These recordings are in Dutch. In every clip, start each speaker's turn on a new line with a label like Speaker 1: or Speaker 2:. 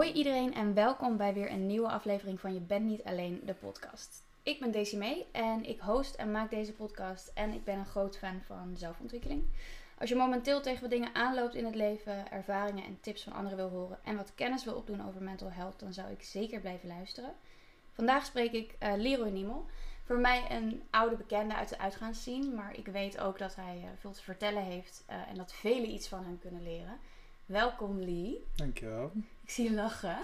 Speaker 1: Hoi iedereen en welkom bij weer een nieuwe aflevering van Je bent niet alleen de podcast. Ik ben May en ik host en maak deze podcast en ik ben een groot fan van zelfontwikkeling. Als je momenteel tegen wat dingen aanloopt in het leven, ervaringen en tips van anderen wil horen en wat kennis wil opdoen over mental health, dan zou ik zeker blijven luisteren. Vandaag spreek ik uh, Leroy Niemel. Voor mij een oude bekende uit de uitgaansscene, maar ik weet ook dat hij uh, veel te vertellen heeft uh, en dat velen iets van hem kunnen leren. Welkom Lee.
Speaker 2: Dankjewel.
Speaker 1: Ik zie je lachen.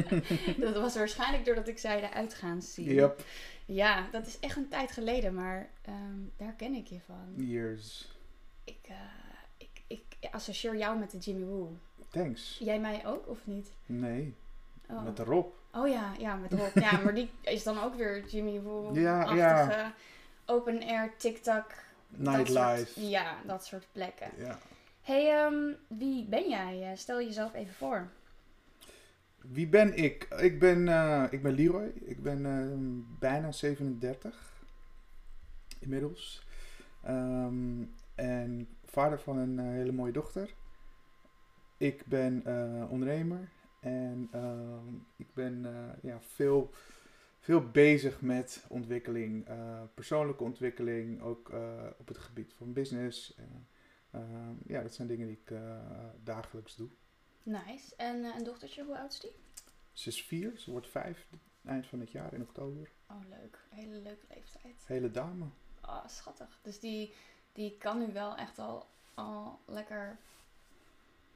Speaker 1: dat was waarschijnlijk doordat ik zei de uitgaansscene.
Speaker 2: Yep.
Speaker 1: Ja, dat is echt een tijd geleden, maar um, daar ken ik je van.
Speaker 2: Years.
Speaker 1: Ik, uh, ik, ik associeer jou met de Jimmy Woo.
Speaker 2: Thanks.
Speaker 1: Jij mij ook of niet?
Speaker 2: Nee.
Speaker 1: Oh.
Speaker 2: Met Rob.
Speaker 1: Oh ja, ja, met Rob. ja, maar die is dan ook weer Jimmy Woo-achtige
Speaker 2: Ja, ja.
Speaker 1: open air, TikTok.
Speaker 2: Nightlife.
Speaker 1: soort- ja, dat soort plekken.
Speaker 2: Ja.
Speaker 1: hey, ehm, wie ben jij? Eh, Stel jezelf even voor.
Speaker 2: Wie ben ik? Ik ben, eh, ik ben Leroy. Ik ben eh, bijna 37. Inmiddels. Ehm, en vader van een eh, hele mooie dochter. Ik ben eh, ondernemer. En ehm, ik ben ja, veel, veel bezig met ontwikkeling. persoonlijke ontwikkeling. Ook op het gebied van business. Ehm, ja, dat zijn dingen die ik dagelijks doe.
Speaker 1: Nice. En eh, een dochtertje, hoe oud is die?
Speaker 2: Ze is vier, ze wordt vijf eind van het jaar in oktober.
Speaker 1: Oh, leuk. Hele leuke leeftijd.
Speaker 2: Hele dame.
Speaker 1: Oh, schattig. Dus die, die kan nu wel echt al, al lekker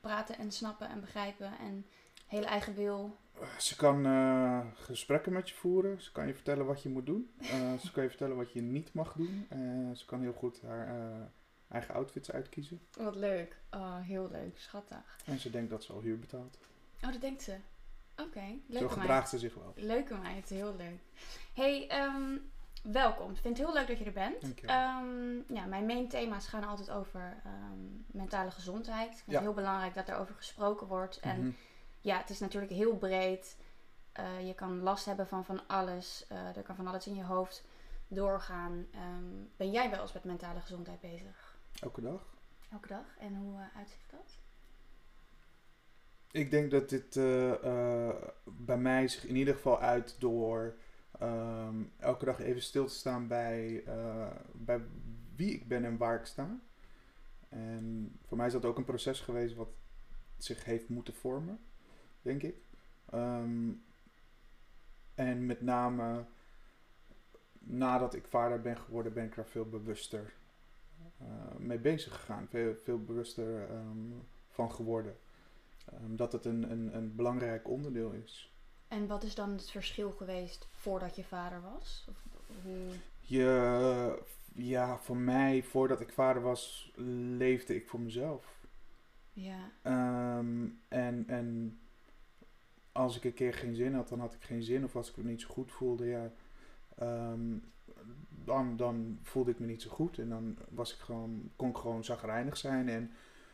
Speaker 1: praten en snappen en begrijpen. En hele eigen wil.
Speaker 2: Ze kan eh, gesprekken met je voeren. Ze kan je vertellen wat je moet doen. Eh, ze kan je vertellen wat je niet mag doen. Eh, ze kan heel goed haar eh, eigen outfits uitkiezen.
Speaker 1: Wat leuk. Oh, heel leuk. Schattig.
Speaker 2: En ze denkt dat ze al huur betaalt.
Speaker 1: Oh, dat denkt ze. Oké.
Speaker 2: Zo
Speaker 1: Leuke meid.
Speaker 2: gedraagt ze zich wel.
Speaker 1: Leuke meid. Heel leuk. Hey, ehm, welkom. Ik vind het heel leuk dat je er bent.
Speaker 2: Dankjewel.
Speaker 1: Ehm, ja, mijn main thema's gaan altijd over ehm, mentale gezondheid. Ik vind
Speaker 2: Ja.
Speaker 1: het heel belangrijk dat er over gesproken wordt. En
Speaker 2: Mhm.
Speaker 1: ja, het is natuurlijk heel breed. Eh, je kan last hebben van van alles. Eh, er kan van alles in je hoofd doorgaan. Ben jij wel eens met mentale gezondheid bezig?
Speaker 2: Elke dag.
Speaker 1: Elke dag? En hoe eh, uitziet dat?
Speaker 2: Ik denk dat dit eh, eh, bij mij zich in ieder geval uit door ehm, elke dag even stil te staan bij, bij wie ik ben en waar ik sta. En voor mij is dat ook een proces geweest wat zich heeft moeten vormen, denk ik. Ehm, en met name nadat ik vader ben geworden, ben ik daar veel bewuster mee bezig gegaan. Veel, veel bewuster ehm, van geworden. Ehm, dat het een, een, een belangrijk onderdeel is.
Speaker 1: En wat is dan het verschil geweest voordat je vader was? Of, hoe...
Speaker 2: Je, ja, voor mij, voordat ik vader was, leefde ik voor mezelf.
Speaker 1: Ja,
Speaker 2: Ehm, en, en als ik een keer geen zin had, dan had ik geen zin. Of als ik me niet zo goed voelde, ja, dan, dan voelde ik me niet zo goed. En dan was ik gewoon, kon ik gewoon zagrijnig zijn. En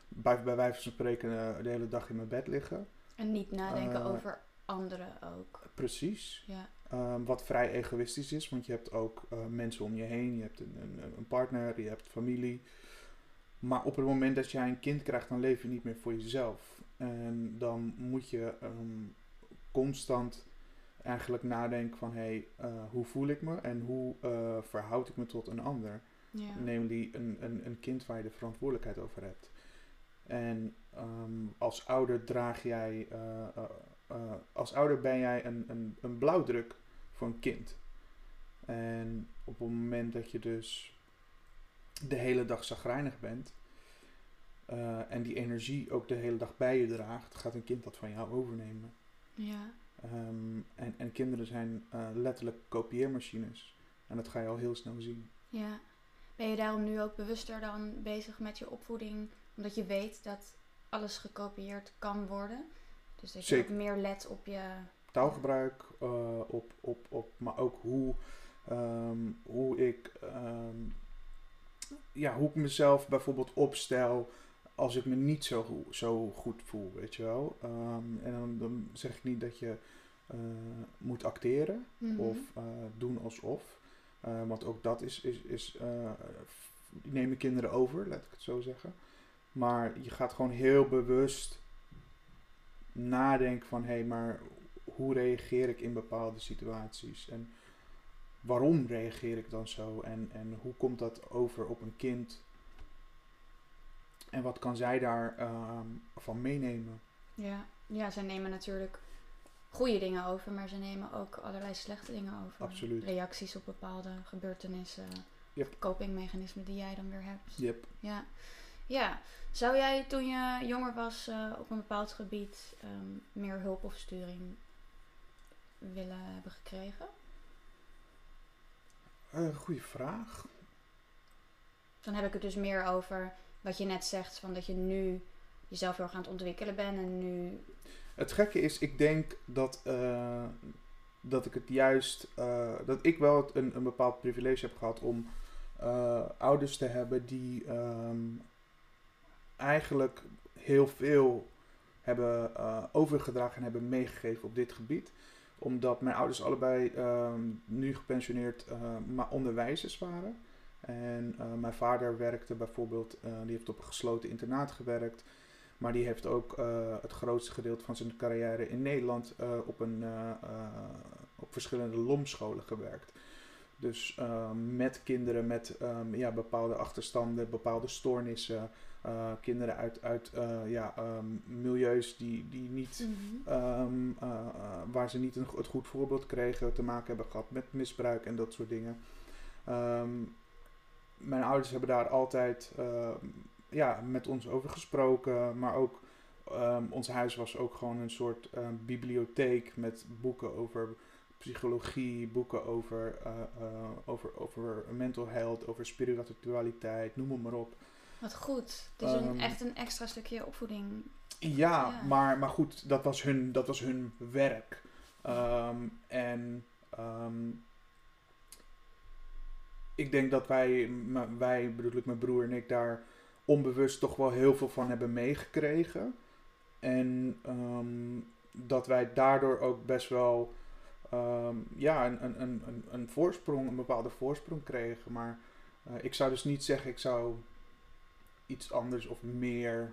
Speaker 2: bij, bij wijze van spreken eh, de hele dag in mijn bed liggen.
Speaker 1: en niet nadenken
Speaker 2: Eh,
Speaker 1: over anderen ook.
Speaker 2: Precies.
Speaker 1: Ja,
Speaker 2: Ehm, wat vrij egoïstisch is, want je hebt ook eh, mensen om je heen, je hebt een, een, een partner, je hebt familie. Maar op het moment dat jij een kind krijgt, dan leef je niet meer voor jezelf. En dan moet je ehm, constant eigenlijk nadenken van, hé, hey, eh, hoe voel ik me en hoe eh, verhoud ik me tot een ander?
Speaker 1: ja.
Speaker 2: Namely een, een, een kind waar je de verantwoordelijkheid over hebt. En ehm, als ouder draag jij, eh, als ouder ben jij een, een, een blauwdruk voor een kind. En op het moment dat je dus de hele dag zagrijnig bent en die energie ook de hele dag bij je draagt, gaat een kind dat van jou overnemen.
Speaker 1: ja.
Speaker 2: Ehm, en, en kinderen zijn eh, letterlijk kopieermachines. En dat ga je al heel snel zien.
Speaker 1: Ja. Ben je daarom nu ook bewuster dan bezig met je opvoeding? Omdat je weet dat alles gekopieerd kan worden. Dus dat je
Speaker 2: Zeker.
Speaker 1: ook meer let op je...
Speaker 2: taalgebruik, eh, op, op, op, maar ook hoe, ehm, hoe ik ehm, ja, hoe ik mezelf bijvoorbeeld opstel als ik me niet zo, zo goed voel, weet je wel. Ehm, en dan, dan zeg ik niet dat je eh, moet acteren
Speaker 1: Mhm.
Speaker 2: of eh, doen alsof. Eh, want ook dat is, is, is nemen kinderen over, laat ik het zo zeggen. Maar je gaat gewoon heel bewust nadenk van hé, hey, maar hoe reageer ik in bepaalde situaties? En waarom reageer ik dan zo? En, en hoe komt dat over op een kind? En wat kan zij daarvan ehm, van meenemen?
Speaker 1: Ja. ja, zij nemen natuurlijk goede dingen over, maar ze nemen ook allerlei slechte dingen over.
Speaker 2: Absoluut.
Speaker 1: Reacties op bepaalde gebeurtenissen,
Speaker 2: yep.
Speaker 1: copingmechanismen die jij dan weer hebt.
Speaker 2: Yep.
Speaker 1: Ja. ja. Zou jij toen je jonger was uh, op een bepaald gebied um, meer hulp of sturing willen hebben gekregen?
Speaker 2: Uh, goeie vraag.
Speaker 1: Dan heb ik het dus meer over wat je net zegt, van dat je nu jezelf heel erg aan het ontwikkelen bent en nu.
Speaker 2: Het gekke is, ik denk dat, uh, dat ik het juist, uh, dat ik wel een, een bepaald privilege heb gehad om uh, ouders te hebben die um, eigenlijk heel veel hebben overgedragen en hebben meegegeven op dit gebied omdat mijn ouders allebei uh, nu gepensioneerd uh, onderwijzers waren. En uh, mijn vader werkte bijvoorbeeld, eh, die heeft op een gesloten internaat gewerkt. Maar die heeft ook het grootste gedeelte van zijn carrière in Nederland op, een, op verschillende lomscholen gewerkt. Dus ehm, met kinderen met um, ja, bepaalde achterstanden, bepaalde stoornissen. Uh, kinderen uit, uit uh, ja, um, milieus die, die niet, mm -hmm. uh, waar ze niet een, het goed voorbeeld kregen, te maken hebben gehad met misbruik en dat soort dingen. Um, mijn ouders hebben daar altijd ja, met ons over gesproken, maar ook um, ons huis was ook gewoon een soort bibliotheek met boeken over psychologie, boeken over, over, over mental health, over spiritualiteit, noem het maar op.
Speaker 1: Wat goed. Dus um, een, echt een extra stukje opvoeding.
Speaker 2: Ja, ja, Maar, maar goed, dat was hun, dat was hun werk. En ik denk dat wij, wij, bedoel ik mijn broer en ik, daar onbewust toch wel heel veel van hebben meegekregen. En dat wij daardoor ook best wel ja, een, een, een, een voorsprong, een bepaalde voorsprong kregen. Maar uh, ik zou dus niet zeggen, ik zou iets anders of meer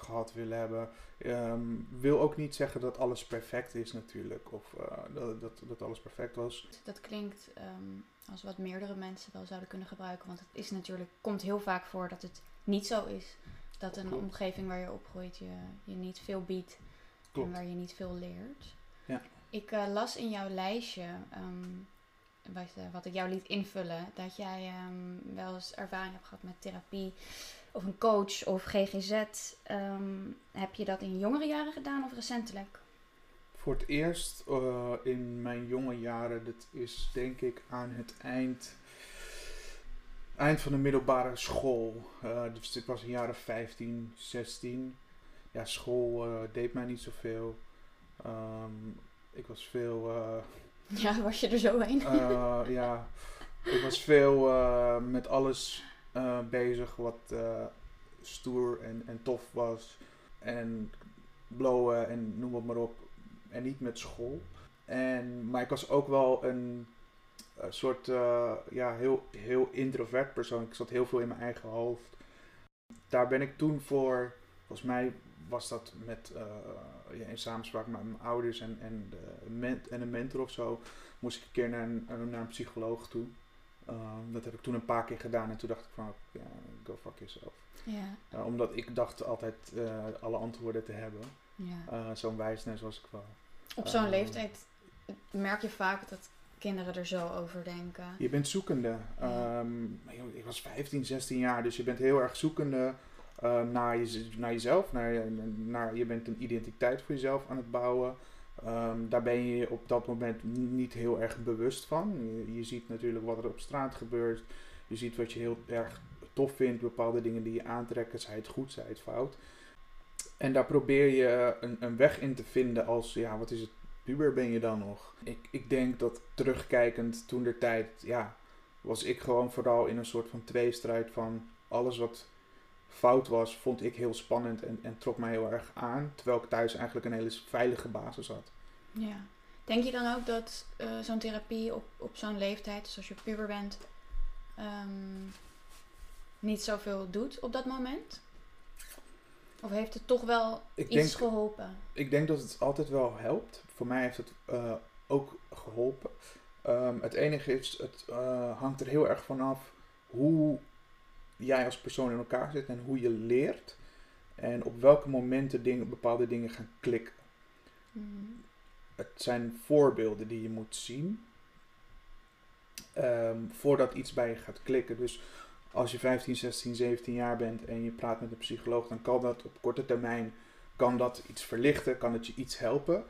Speaker 2: gehad willen hebben. Um, wil ook niet zeggen dat alles perfect is natuurlijk. Of uh, dat, dat, dat, alles perfect was.
Speaker 1: Dat klinkt um, als wat meerdere mensen wel zouden kunnen gebruiken. Want het is natuurlijk, komt heel vaak voor dat het niet zo is. Dat een Klopt. omgeving waar je opgroeit je, je niet veel biedt. Klopt. En waar je niet veel leert.
Speaker 2: Ja.
Speaker 1: Ik uh, las in jouw lijstje, um, wat, uh, wat ik jou liet invullen, dat jij wel eens ervaring hebt gehad met therapie of een coach of GGZ. Um, heb je dat in jongere jaren gedaan of recentelijk?
Speaker 2: Voor het eerst uh, in mijn jonge jaren, dat is denk ik aan het eind, eind van de middelbare school. Uh, dus ik was in jaren 15, 16. Ja, school uh, deed mij niet zoveel. Um, ik was veel.
Speaker 1: ja, was je er zo heen?
Speaker 2: ja, ik was veel met alles uh, bezig wat uh, stoer en, en tof was. En blowen en noem het maar op. En niet met school. En, maar ik was ook wel een, een soort ja, heel, heel introvert persoon. Ik zat heel veel in mijn eigen hoofd. Daar ben ik toen voor, volgens mij was dat met, in samenspraak met mijn ouders en, en, de en een mentor of zo, moest ik een keer naar een, naar een psycholoog toe. Um, dat heb ik toen een paar keer gedaan en toen dacht ik van, ja, go fuck yourself.
Speaker 1: Ja.
Speaker 2: Uh, omdat ik dacht altijd uh, alle antwoorden te hebben.
Speaker 1: Ja.
Speaker 2: Uh, zo'n wijsneus zoals ik wel.
Speaker 1: Op zo'n leeftijd merk je vaak dat kinderen er zo over denken.
Speaker 2: Je bent zoekende. Um, ik was 15, 16 jaar, dus je bent heel erg zoekende naar, je, naar jezelf. Naar, naar, je bent een identiteit voor jezelf aan het bouwen. Um, daar ben je op dat moment niet heel erg bewust van. Je, ziet natuurlijk wat er op straat gebeurt. Je ziet wat je heel erg tof vindt, bepaalde dingen die je aantrekken, zij het goed, zij het fout. En daar probeer je een, een weg in te vinden als, ja, wat is het, puber ben je dan nog? Ik, ik denk dat terugkijkend toen der tijd, ja, was ik gewoon vooral in een soort van tweestrijd van alles wat fout was, vond ik heel spannend en, en trok mij heel erg aan. Terwijl ik thuis eigenlijk een hele veilige basis had.
Speaker 1: Ja. Denk je dan ook dat uh, zo'n therapie op, op zo'n leeftijd, zoals je puber bent, um, niet zoveel doet op dat moment? Of heeft het toch wel
Speaker 2: Ik
Speaker 1: iets
Speaker 2: denk,
Speaker 1: geholpen?
Speaker 2: ik denk dat het altijd wel helpt. Voor mij heeft het eh, ook geholpen. Ehm, het enige is, het eh, hangt er heel erg vanaf hoe jij als persoon in elkaar zit en hoe je leert. En op welke momenten dingen, bepaalde dingen gaan klikken.
Speaker 1: Mm.
Speaker 2: Het zijn voorbeelden die je moet zien. ehm, voordat iets bij je gaat klikken. Dus als je 15, 16, 17 jaar bent en je praat met een psycholoog, dan kan dat op korte termijn kan dat iets verlichten, kan het je iets helpen.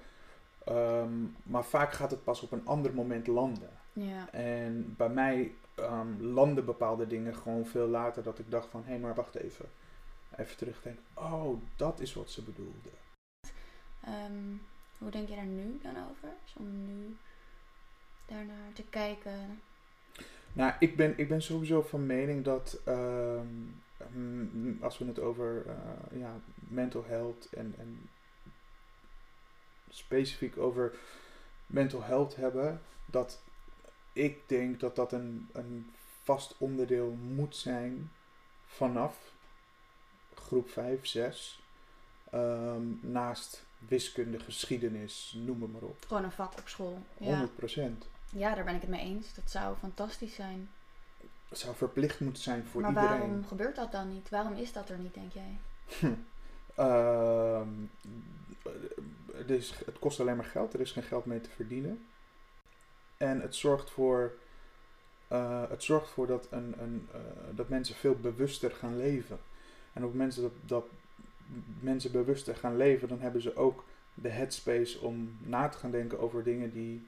Speaker 2: Ehm, maar vaak gaat het pas op een ander moment landen.
Speaker 1: Ja.
Speaker 2: En bij mij ehm, landen bepaalde dingen gewoon veel later dat ik dacht van, hé, maar wacht even. Even terugdenken. Oh, dat is wat ze bedoelde.
Speaker 1: Ehm, hoe denk je daar nu dan over? Dus om nu daarnaar te kijken.
Speaker 2: Nou, ik ben, ik ben sowieso van mening dat ehm, als we het over eh, ja, mental health en, en specifiek over mental health hebben, dat ik denk dat dat een, een vast onderdeel moet zijn vanaf groep 5, 6. ehm, naast wiskunde, geschiedenis, noem het maar op.
Speaker 1: Gewoon een vak op school. Ja.
Speaker 2: 100 procent.
Speaker 1: ja, daar ben ik het mee eens. Dat zou fantastisch zijn.
Speaker 2: Het zou verplicht moeten zijn voor
Speaker 1: maar
Speaker 2: iedereen.
Speaker 1: waarom gebeurt dat dan niet? Waarom is dat er niet, denk jij?
Speaker 2: Ehm, het, is, het kost alleen maar geld, er is geen geld mee te verdienen. En het zorgt voor, eh, het zorgt voor dat, een, een, eh, dat mensen veel bewuster gaan leven. En op moment dat, dat mensen bewuster gaan leven, dan hebben ze ook de headspace om na te gaan denken over dingen die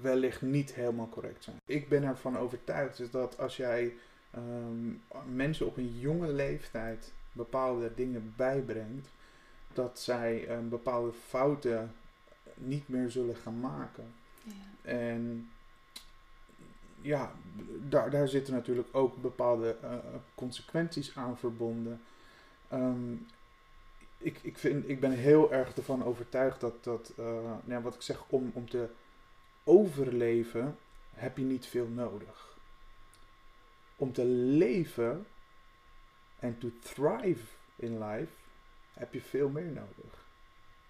Speaker 2: wellicht niet helemaal correct zijn. Ik ben ervan overtuigd dat als jij ehm, mensen op een jonge leeftijd bepaalde dingen bijbrengt, dat zij een bepaalde fouten niet meer zullen gaan maken. En ja, daar, daar zitten natuurlijk ook bepaalde eh, consequenties aan verbonden. Ehm, ik, ik, vind, ik ben heel erg ervan overtuigd dat, dat eh, ja, wat ik zeg, om, om te overleven heb je niet veel nodig. Om te leven en to thrive in life heb je veel meer nodig.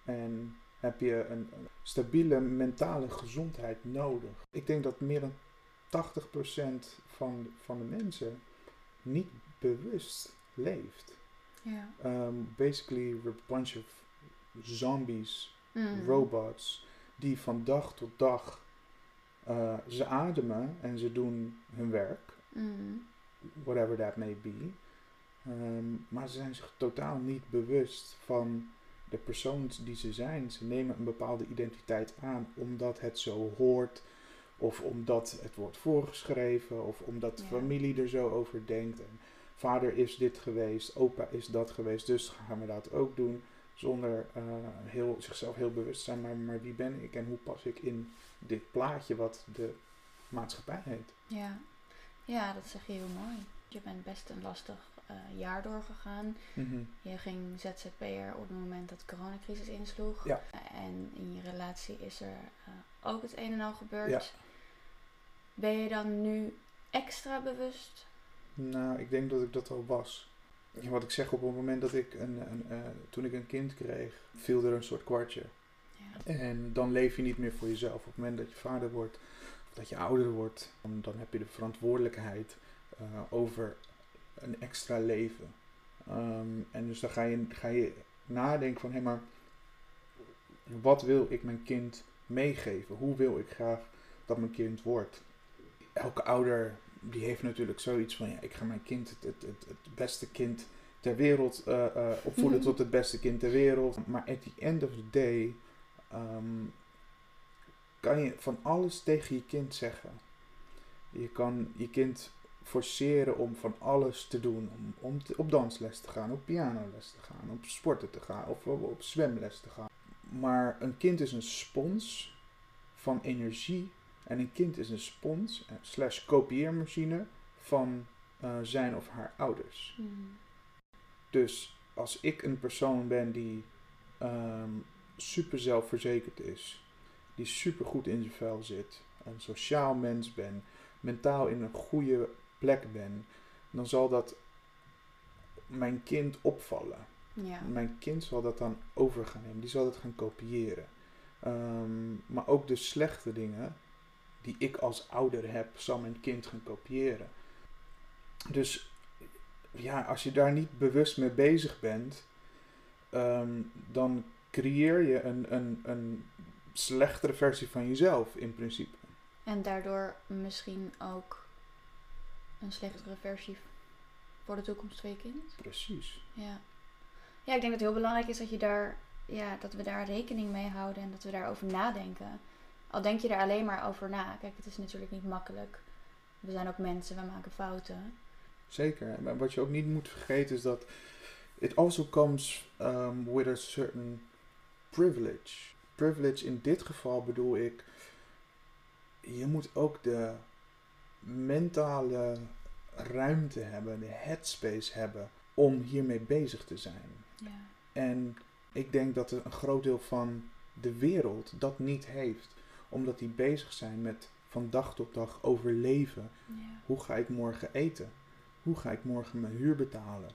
Speaker 2: En heb je een, stabiele mentale gezondheid nodig. Ik denk dat meer dan 80% van, van de mensen niet bewust leeft.
Speaker 1: Ja.
Speaker 2: Um, basically, we're a bunch of zombies,
Speaker 1: Mm.
Speaker 2: robots, die van dag tot dag uh, ze ademen en ze doen hun werk,
Speaker 1: Mm.
Speaker 2: whatever that may be. Um, maar ze zijn zich totaal niet bewust van de persoon die ze zijn. Ze nemen een bepaalde identiteit aan omdat het zo hoort, of omdat het wordt voorgeschreven, of omdat de
Speaker 1: Ja.
Speaker 2: familie er zo over denkt. En vader is dit geweest, opa is dat geweest, dus gaan we dat ook doen. Zonder eh, heel, zichzelf heel bewust zijn, maar, maar wie ben ik en hoe pas ik in dit plaatje wat de maatschappij heet.
Speaker 1: Ja. ja, dat zeg je heel mooi. Je bent best een lastig eh, jaar doorgegaan. Je ging ZZP'er op het moment dat de coronacrisis insloeg.
Speaker 2: Ja.
Speaker 1: En in je relatie is er eh, ook het een en al gebeurd.
Speaker 2: Ja.
Speaker 1: Ben je dan nu extra bewust?
Speaker 2: Nou, ik denk dat ik dat al was. Wat ik zeg, op het moment dat ik een, een, eh, toen ik een kind kreeg, viel er een soort kwartje.
Speaker 1: Ja.
Speaker 2: En dan leef je niet meer voor jezelf. Op het moment dat je vader wordt, of dat je ouder wordt, dan, dan heb je de verantwoordelijkheid over een extra leven. Ehm, en dus dan ga je, ga je nadenken van, hé maar, wat wil ik mijn kind meegeven? Hoe wil ik graag dat mijn kind wordt? Elke ouder die heeft natuurlijk zoiets van, ja, ik ga mijn kind het, het, het, het beste kind ter wereld eh, eh, opvoeden
Speaker 1: Mhm.
Speaker 2: tot het beste kind ter wereld. Maar at the end of the day ehm, kan je van alles tegen je kind zeggen. Je kan je kind forceren om van alles te doen. Om, om te- op dansles te gaan, op pianoles te gaan, op sporten te gaan of op, op zwemles te gaan. Maar een kind is een spons van energie. En een kind is een spons eh, slash kopieermachine van eh, zijn of haar ouders.
Speaker 1: Mm.
Speaker 2: Dus als ik een persoon ben die ehm, super zelfverzekerd is, die super goed in zijn vel zit, een sociaal mens ben, mentaal in een goede plek ben, dan zal dat mijn kind opvallen.
Speaker 1: Ja.
Speaker 2: Mijn kind zal dat dan over gaan nemen. Die zal dat gaan kopiëren. Ehm, maar ook de slechte dingen die ik als ouder heb, zal mijn kind gaan kopiëren. Dus ja, als je daar niet bewust mee bezig bent, ehm, dan creëer je een, een, een slechtere versie van jezelf in principe.
Speaker 1: En daardoor misschien ook een slechtere versie voor de toekomst van je kind.
Speaker 2: Precies.
Speaker 1: Ja. Ja, ik denk dat het heel belangrijk is dat, je daar, ja, dat we daar rekening mee houden en dat we daarover nadenken. Al denk je er alleen maar over na. Kijk, het is natuurlijk niet makkelijk. We zijn ook mensen, we maken fouten.
Speaker 2: Zeker. Maar wat je ook niet moet vergeten is dat it also comes um, with a certain privilege. Privilege in dit geval bedoel ik, je moet ook de mentale ruimte hebben, de headspace hebben om hiermee bezig te zijn.
Speaker 1: Ja.
Speaker 2: En ik denk dat een groot deel van de wereld dat niet heeft, omdat die bezig zijn met van dag tot dag overleven.
Speaker 1: Ja.
Speaker 2: Hoe ga ik morgen eten? Hoe ga ik morgen mijn huur betalen?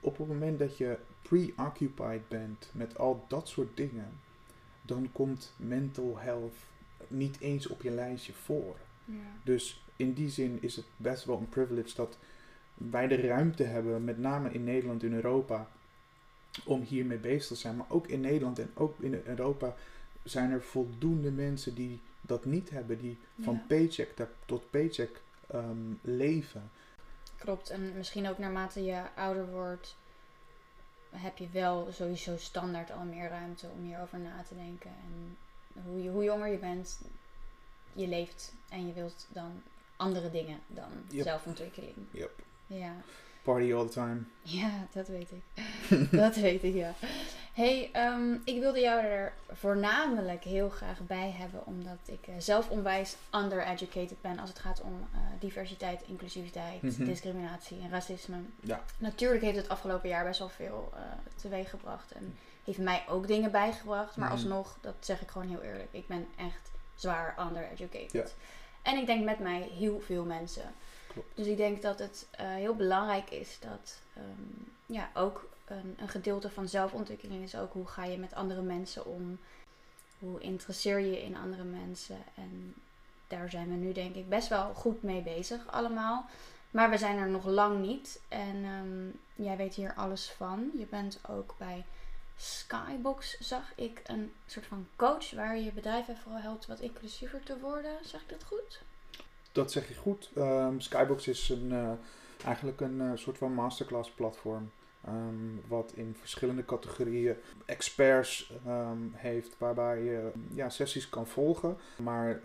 Speaker 2: Op het moment dat je preoccupied bent met al dat soort dingen, dan komt mental health niet eens op je lijstje voor.
Speaker 1: Ja.
Speaker 2: Dus in die zin is het best wel een privilege dat wij de ruimte hebben, met name in Nederland en Europa, om hiermee bezig te zijn. Maar ook in Nederland en ook in Europa zijn er voldoende mensen die dat niet hebben, die van paycheck tot paycheck ehm, leven.
Speaker 1: Klopt. En misschien ook naarmate je ouder wordt, heb je wel sowieso standaard al meer ruimte om hierover na te denken. En hoe, je, hoe jonger je bent, je leeft en je wilt dan andere dingen dan
Speaker 2: Yep.
Speaker 1: zelfontwikkeling.
Speaker 2: Yep.
Speaker 1: Ja.
Speaker 2: Party all the time.
Speaker 1: ja, dat weet ik. dat weet ik, ja. hey, ehm, ik wilde jou er voornamelijk heel graag bij hebben, omdat ik eh, zelf onwijs undereducated ben als het gaat om eh, diversiteit, inclusiviteit,
Speaker 2: Mhm.
Speaker 1: discriminatie en racisme.
Speaker 2: Ja.
Speaker 1: Natuurlijk heeft het afgelopen jaar best wel veel eh teweeg gebracht en heeft mij ook dingen bijgebracht, maar
Speaker 2: Mhm.
Speaker 1: alsnog, dat zeg ik gewoon heel eerlijk, ik ben echt zwaar undereducated.
Speaker 2: Ja.
Speaker 1: En ik denk met mij heel veel mensen.
Speaker 2: Klopt.
Speaker 1: Dus ik denk dat het eh, heel belangrijk is dat ehm, ja, ook een, een gedeelte van zelfontwikkeling is ook hoe ga je met andere mensen om. Hoe interesseer je je in andere mensen. En daar zijn we nu denk ik best wel goed mee bezig allemaal. Maar we zijn er nog lang niet. En ehm, jij weet hier alles van. Je bent ook bij Skybox, zag ik, een soort van coach waar je even vooral helpt wat inclusiever te worden. Zeg ik dat goed?
Speaker 2: Dat zeg je goed. Ehm, Skybox is een, eh, eigenlijk een eh, soort van masterclass platform. ehm, wat in verschillende categorieën experts ehm, heeft, waarbij je ja, sessies kan volgen. Maar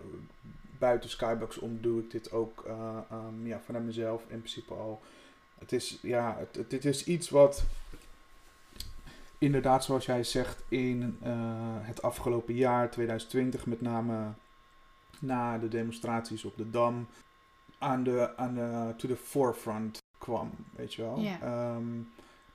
Speaker 2: buiten Skybox om doe ik dit ook ehm, ja, vanuit mezelf in principe al. Het is, ja, het, dit is iets wat inderdaad, zoals jij zegt, in eh, het afgelopen jaar, 2020 met name na de demonstraties op de Dam aan de, aan de to the forefront kwam, weet je wel. Ehm,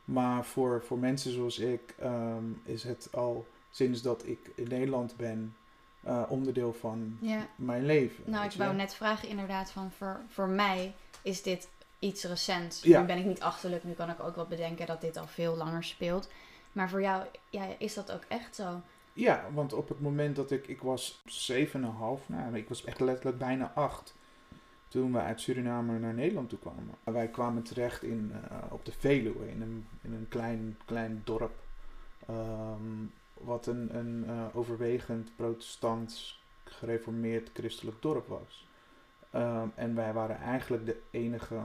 Speaker 2: maar voor, voor mensen zoals ik ehm, is het al sinds dat ik in Nederland ben eh, onderdeel van mijn leven.
Speaker 1: Nou, ik wou
Speaker 2: wel.
Speaker 1: net vragen inderdaad van voor, voor mij is dit iets recents.
Speaker 2: Ja.
Speaker 1: Nu ben ik niet achterlijk, nu kan ik ook wel bedenken dat dit al veel langer speelt. Maar voor jou ja, is dat ook echt zo?
Speaker 2: Ja, want op het moment dat ik, ik was 7,5, nou, ik was echt letterlijk bijna 8. Toen we uit Suriname naar Nederland toe kwamen. Wij kwamen terecht in, eh, op de Veluwe, in een, in een klein, klein dorp. ehm, wat een, een eh, overwegend protestants, gereformeerd christelijk dorp was. Ehm, en wij waren eigenlijk de enige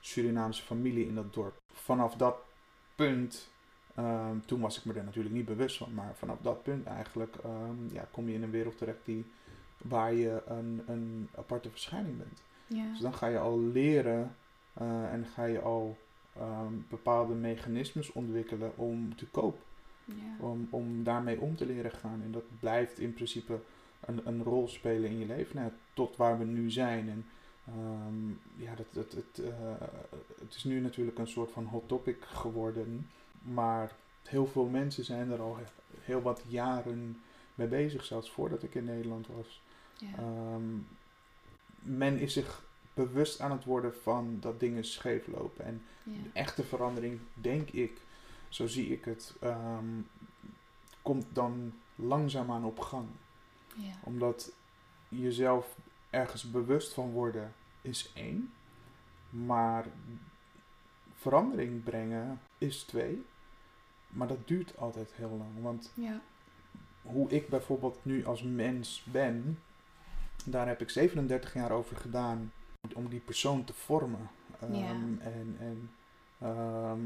Speaker 2: Surinaamse familie in dat dorp. Vanaf dat punt Ehm, toen was ik me er natuurlijk niet bewust van, maar vanaf dat punt eigenlijk ehm, ja, kom je in een wereld terecht die, waar je een, een aparte verschijning bent.
Speaker 1: Ja.
Speaker 2: Dus dan ga je al leren eh, en ga je al ehm, bepaalde mechanismes ontwikkelen om te kopen,
Speaker 1: ja.
Speaker 2: om, om daarmee om te leren gaan. En dat blijft in principe een, een rol spelen in je leven, nou, tot waar we nu zijn. En ja, dat, dat, het, eh, het is nu natuurlijk een soort van hot topic geworden. Maar heel veel mensen zijn er al he- heel wat jaren mee bezig, zelfs voordat ik in Nederland was.
Speaker 1: Ja.
Speaker 2: Ehm, men is zich bewust aan het worden van dat dingen scheef lopen. En
Speaker 1: ja.
Speaker 2: de echte verandering, denk ik, zo zie ik het, ehm, komt dan langzaamaan op gang.
Speaker 1: Ja.
Speaker 2: Omdat jezelf ergens bewust van worden is één. Maar verandering brengen is twee. Maar dat duurt altijd heel lang. Want
Speaker 1: Ja.
Speaker 2: hoe ik bijvoorbeeld nu als mens ben, daar heb ik 37 jaar over gedaan om die persoon te vormen. Ehm,
Speaker 1: Ja.
Speaker 2: En, en ehm,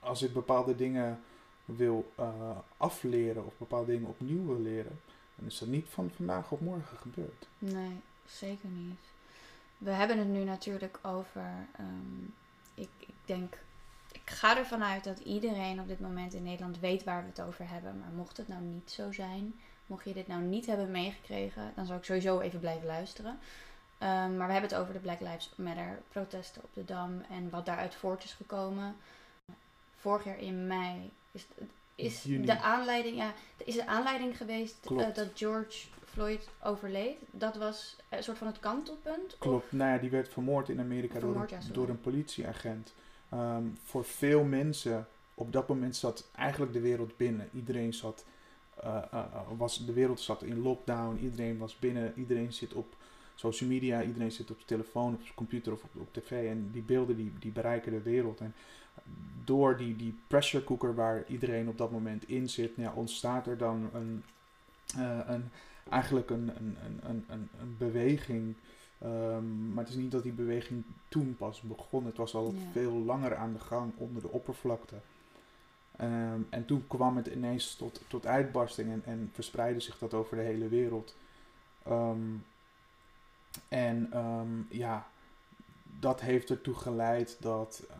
Speaker 2: als ik bepaalde dingen wil eh, afleren of bepaalde dingen opnieuw wil leren, dan is dat niet van vandaag op morgen gebeurd.
Speaker 1: Nee, zeker niet. We hebben het nu natuurlijk over. ehm, ik, ik denk. Ik ga ervan uit dat iedereen op dit moment in Nederland weet waar we het over hebben. Maar mocht het nou niet zo zijn, mocht je dit nou niet hebben meegekregen, dan zou ik sowieso even blijven luisteren. Ehm, maar we hebben het over de Black Lives Matter protesten op de Dam en wat daaruit voort is gekomen. Vorig jaar in mei is, is
Speaker 2: Juni.
Speaker 1: de aanleiding, ja, is de aanleiding geweest eh, dat George Floyd overleed. Dat was een soort van het kantelpunt. Of-
Speaker 2: Klopt, nou ja, die werd vermoord in Amerika door, een,
Speaker 1: ja,
Speaker 2: door een politieagent. Ehm, voor veel mensen, op dat moment zat eigenlijk de wereld binnen. Iedereen zat, eh, eh, eh, was, de wereld zat in lockdown, iedereen was binnen, iedereen zit op social media, iedereen zit op zijn telefoon, op zijn computer of op, tv. En die beelden die, die bereiken de wereld. En door die, die pressure cooker waar iedereen op dat moment in zit, ontstaat er dan een, een, eigenlijk een, een, een, een, een beweging. Ehm, maar het is niet dat die beweging toen pas begon. Het was al
Speaker 1: Ja.
Speaker 2: veel langer aan de gang onder de oppervlakte. Ehm, en toen kwam het ineens tot, tot uitbarsting en, en verspreidde zich dat over de hele wereld. Ehm, en ja, dat heeft ertoe geleid dat eh,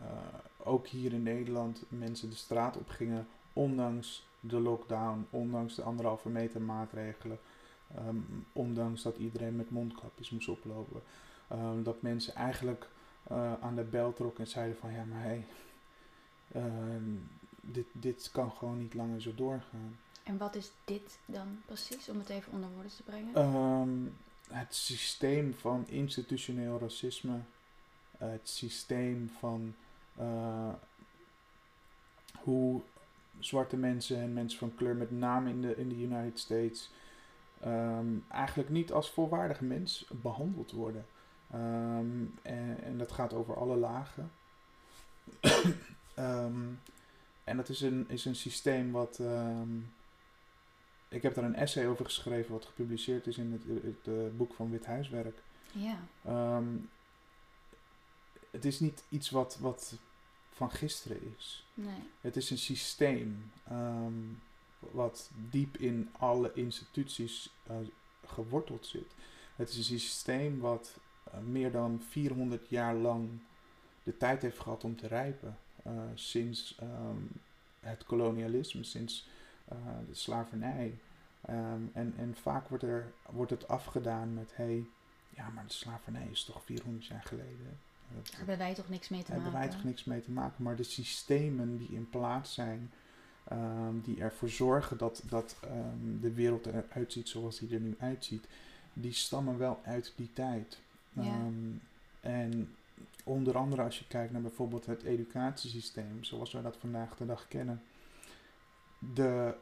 Speaker 2: ook hier in Nederland mensen de straat op gingen, ondanks de lockdown, ondanks de anderhalve meter maatregelen, ehm, ondanks dat iedereen met mondkapjes moest oplopen. Ehm, dat mensen eigenlijk eh, aan de bel trokken en zeiden van ja, maar hé, ehm, dit, dit kan gewoon niet langer zo doorgaan.
Speaker 1: En wat is dit dan precies, om het even onder woorden te brengen?
Speaker 2: Het systeem van institutioneel racisme, het systeem van eh, hoe zwarte mensen en mensen van kleur, met name in de, in de United States, ehm, eigenlijk niet als volwaardige mens behandeld worden. Ehm, en, en dat gaat over alle lagen. Ehm, en dat is een, is een systeem wat. ik heb daar een essay over geschreven, wat gepubliceerd is in het, het, eh, boek van Wit Huiswerk.
Speaker 1: Ja,
Speaker 2: het is niet iets wat, wat van gisteren is.
Speaker 1: nee.
Speaker 2: Het is een systeem wat diep in alle instituties eh, geworteld zit. Het is een systeem wat eh, meer dan 400 jaar lang de tijd heeft gehad om te rijpen. Eh, sinds ehm, het kolonialisme, sinds de slavernij. Ehm, en, en vaak wordt, er, wordt het afgedaan met: hé, hey, ja, maar de slavernij is toch 400 jaar geleden. Dat-
Speaker 1: Daar hebben wij toch niks mee te
Speaker 2: daar hebben
Speaker 1: maken?
Speaker 2: wij toch niks mee te maken. Maar de systemen die in plaats zijn, ehm, die ervoor zorgen dat, dat ehm, de wereld eruit ziet zoals die er nu uitziet, die stammen wel uit die tijd.
Speaker 1: Ja.
Speaker 2: Ehm, en onder andere als je kijkt naar bijvoorbeeld het educatiesysteem, zoals we dat vandaag de dag kennen. De,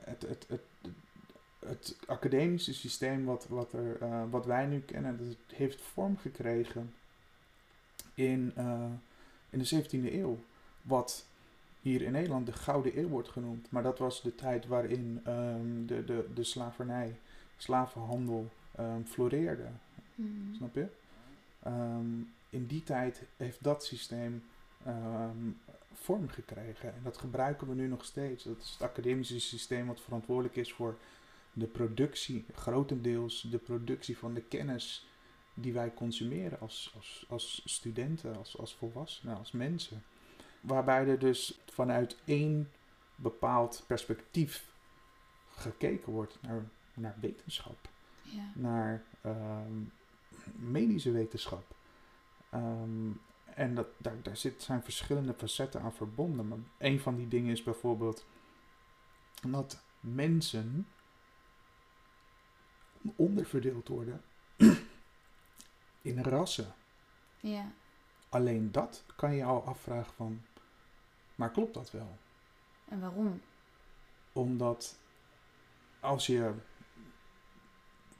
Speaker 2: het, het, het, het academische systeem wat, wat, er, eh, wat wij nu kennen, dat heeft vorm gekregen in, eh, in de 17e eeuw. Wat hier in Nederland de Gouden Eeuw wordt genoemd. Maar dat was de tijd waarin ehm, de, de, de slavernij, slavenhandel ehm, floreerde.
Speaker 1: Mhm.
Speaker 2: Snap je? Ehm, in die tijd heeft dat systeem vorm gekregen. En dat gebruiken we nu nog steeds. Dat is het academische systeem wat verantwoordelijk is voor de productie, grotendeels de productie van de kennis die wij consumeren als, als, als studenten, als, als volwassenen, als mensen. Waarbij er dus vanuit één bepaald perspectief gekeken wordt naar, naar wetenschap
Speaker 1: Ja.
Speaker 2: naar ehm, medische wetenschap. Ehm, en dat, daar, daar zit, zijn verschillende facetten aan verbonden. Maar een van die dingen is bijvoorbeeld dat mensen onderverdeeld worden in rassen.
Speaker 1: ja.
Speaker 2: Alleen dat kan je al afvragen van, maar klopt dat wel?
Speaker 1: En waarom?
Speaker 2: Omdat als je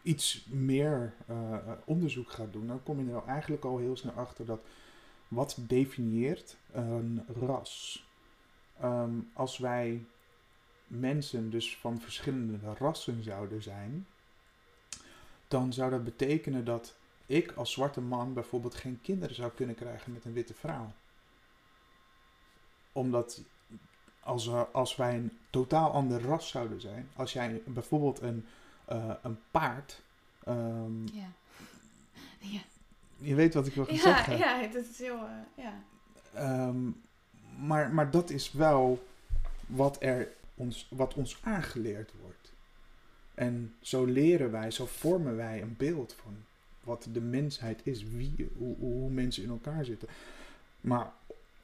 Speaker 2: iets meer eh, onderzoek gaat doen, dan kom je er eigenlijk al heel snel achter dat wat definieert een ras. Ehm, als wij mensen dus van verschillende rassen zouden zijn, dan zou dat betekenen dat ik als zwarte man bijvoorbeeld geen kinderen zou kunnen krijgen met een witte vrouw. Omdat als, we, als wij een totaal ander ras zouden zijn, als jij bijvoorbeeld een, uh, een paard. Um,
Speaker 1: ja. ja.
Speaker 2: Je weet wat ik wil gaan
Speaker 1: ja,
Speaker 2: zeggen.
Speaker 1: Ja, dat is heel. Uh, ja.
Speaker 2: Um, maar, maar dat is wel wat, er ons, wat ons aangeleerd wordt. En zo leren wij, zo vormen wij een beeld van wat de mensheid is, wie, hoe, hoe mensen in elkaar zitten. Maar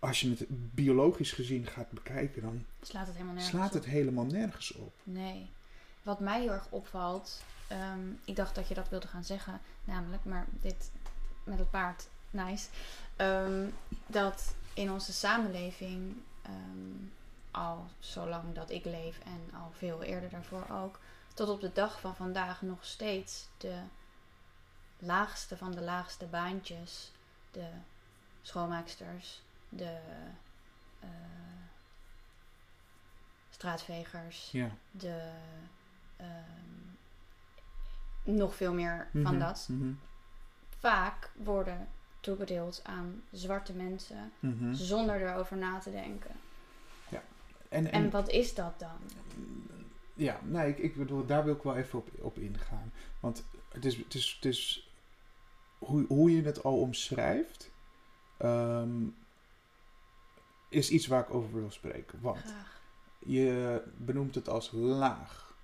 Speaker 2: als je het biologisch gezien gaat bekijken, dan
Speaker 1: slaat het helemaal nergens,
Speaker 2: slaat het
Speaker 1: op.
Speaker 2: helemaal nergens op.
Speaker 1: Nee. Wat mij heel erg opvalt, um, ik dacht dat je dat wilde gaan zeggen, namelijk, maar dit met het paard, nice. Um, dat in onze samenleving, um, al zolang dat ik leef en al veel eerder daarvoor ook, tot op de dag van vandaag nog steeds de laagste van de laagste baantjes, de schoonmaaksters, de uh, straatvegers,
Speaker 2: ja.
Speaker 1: de um, nog veel meer
Speaker 2: mm -hmm,
Speaker 1: van dat.
Speaker 2: Mm -hmm.
Speaker 1: Vaak worden toebedeeld aan zwarte mensen
Speaker 2: mm -hmm.
Speaker 1: zonder erover na te denken.
Speaker 2: Ja. En,
Speaker 1: en, en wat is dat dan?
Speaker 2: Ja, nee, ik, ik bedoel, daar wil ik wel even op, op ingaan. Want het is, het is, het is hoe, hoe je het al omschrijft, um, is iets waar ik over wil spreken. Want
Speaker 1: Graag.
Speaker 2: je benoemt het als laag.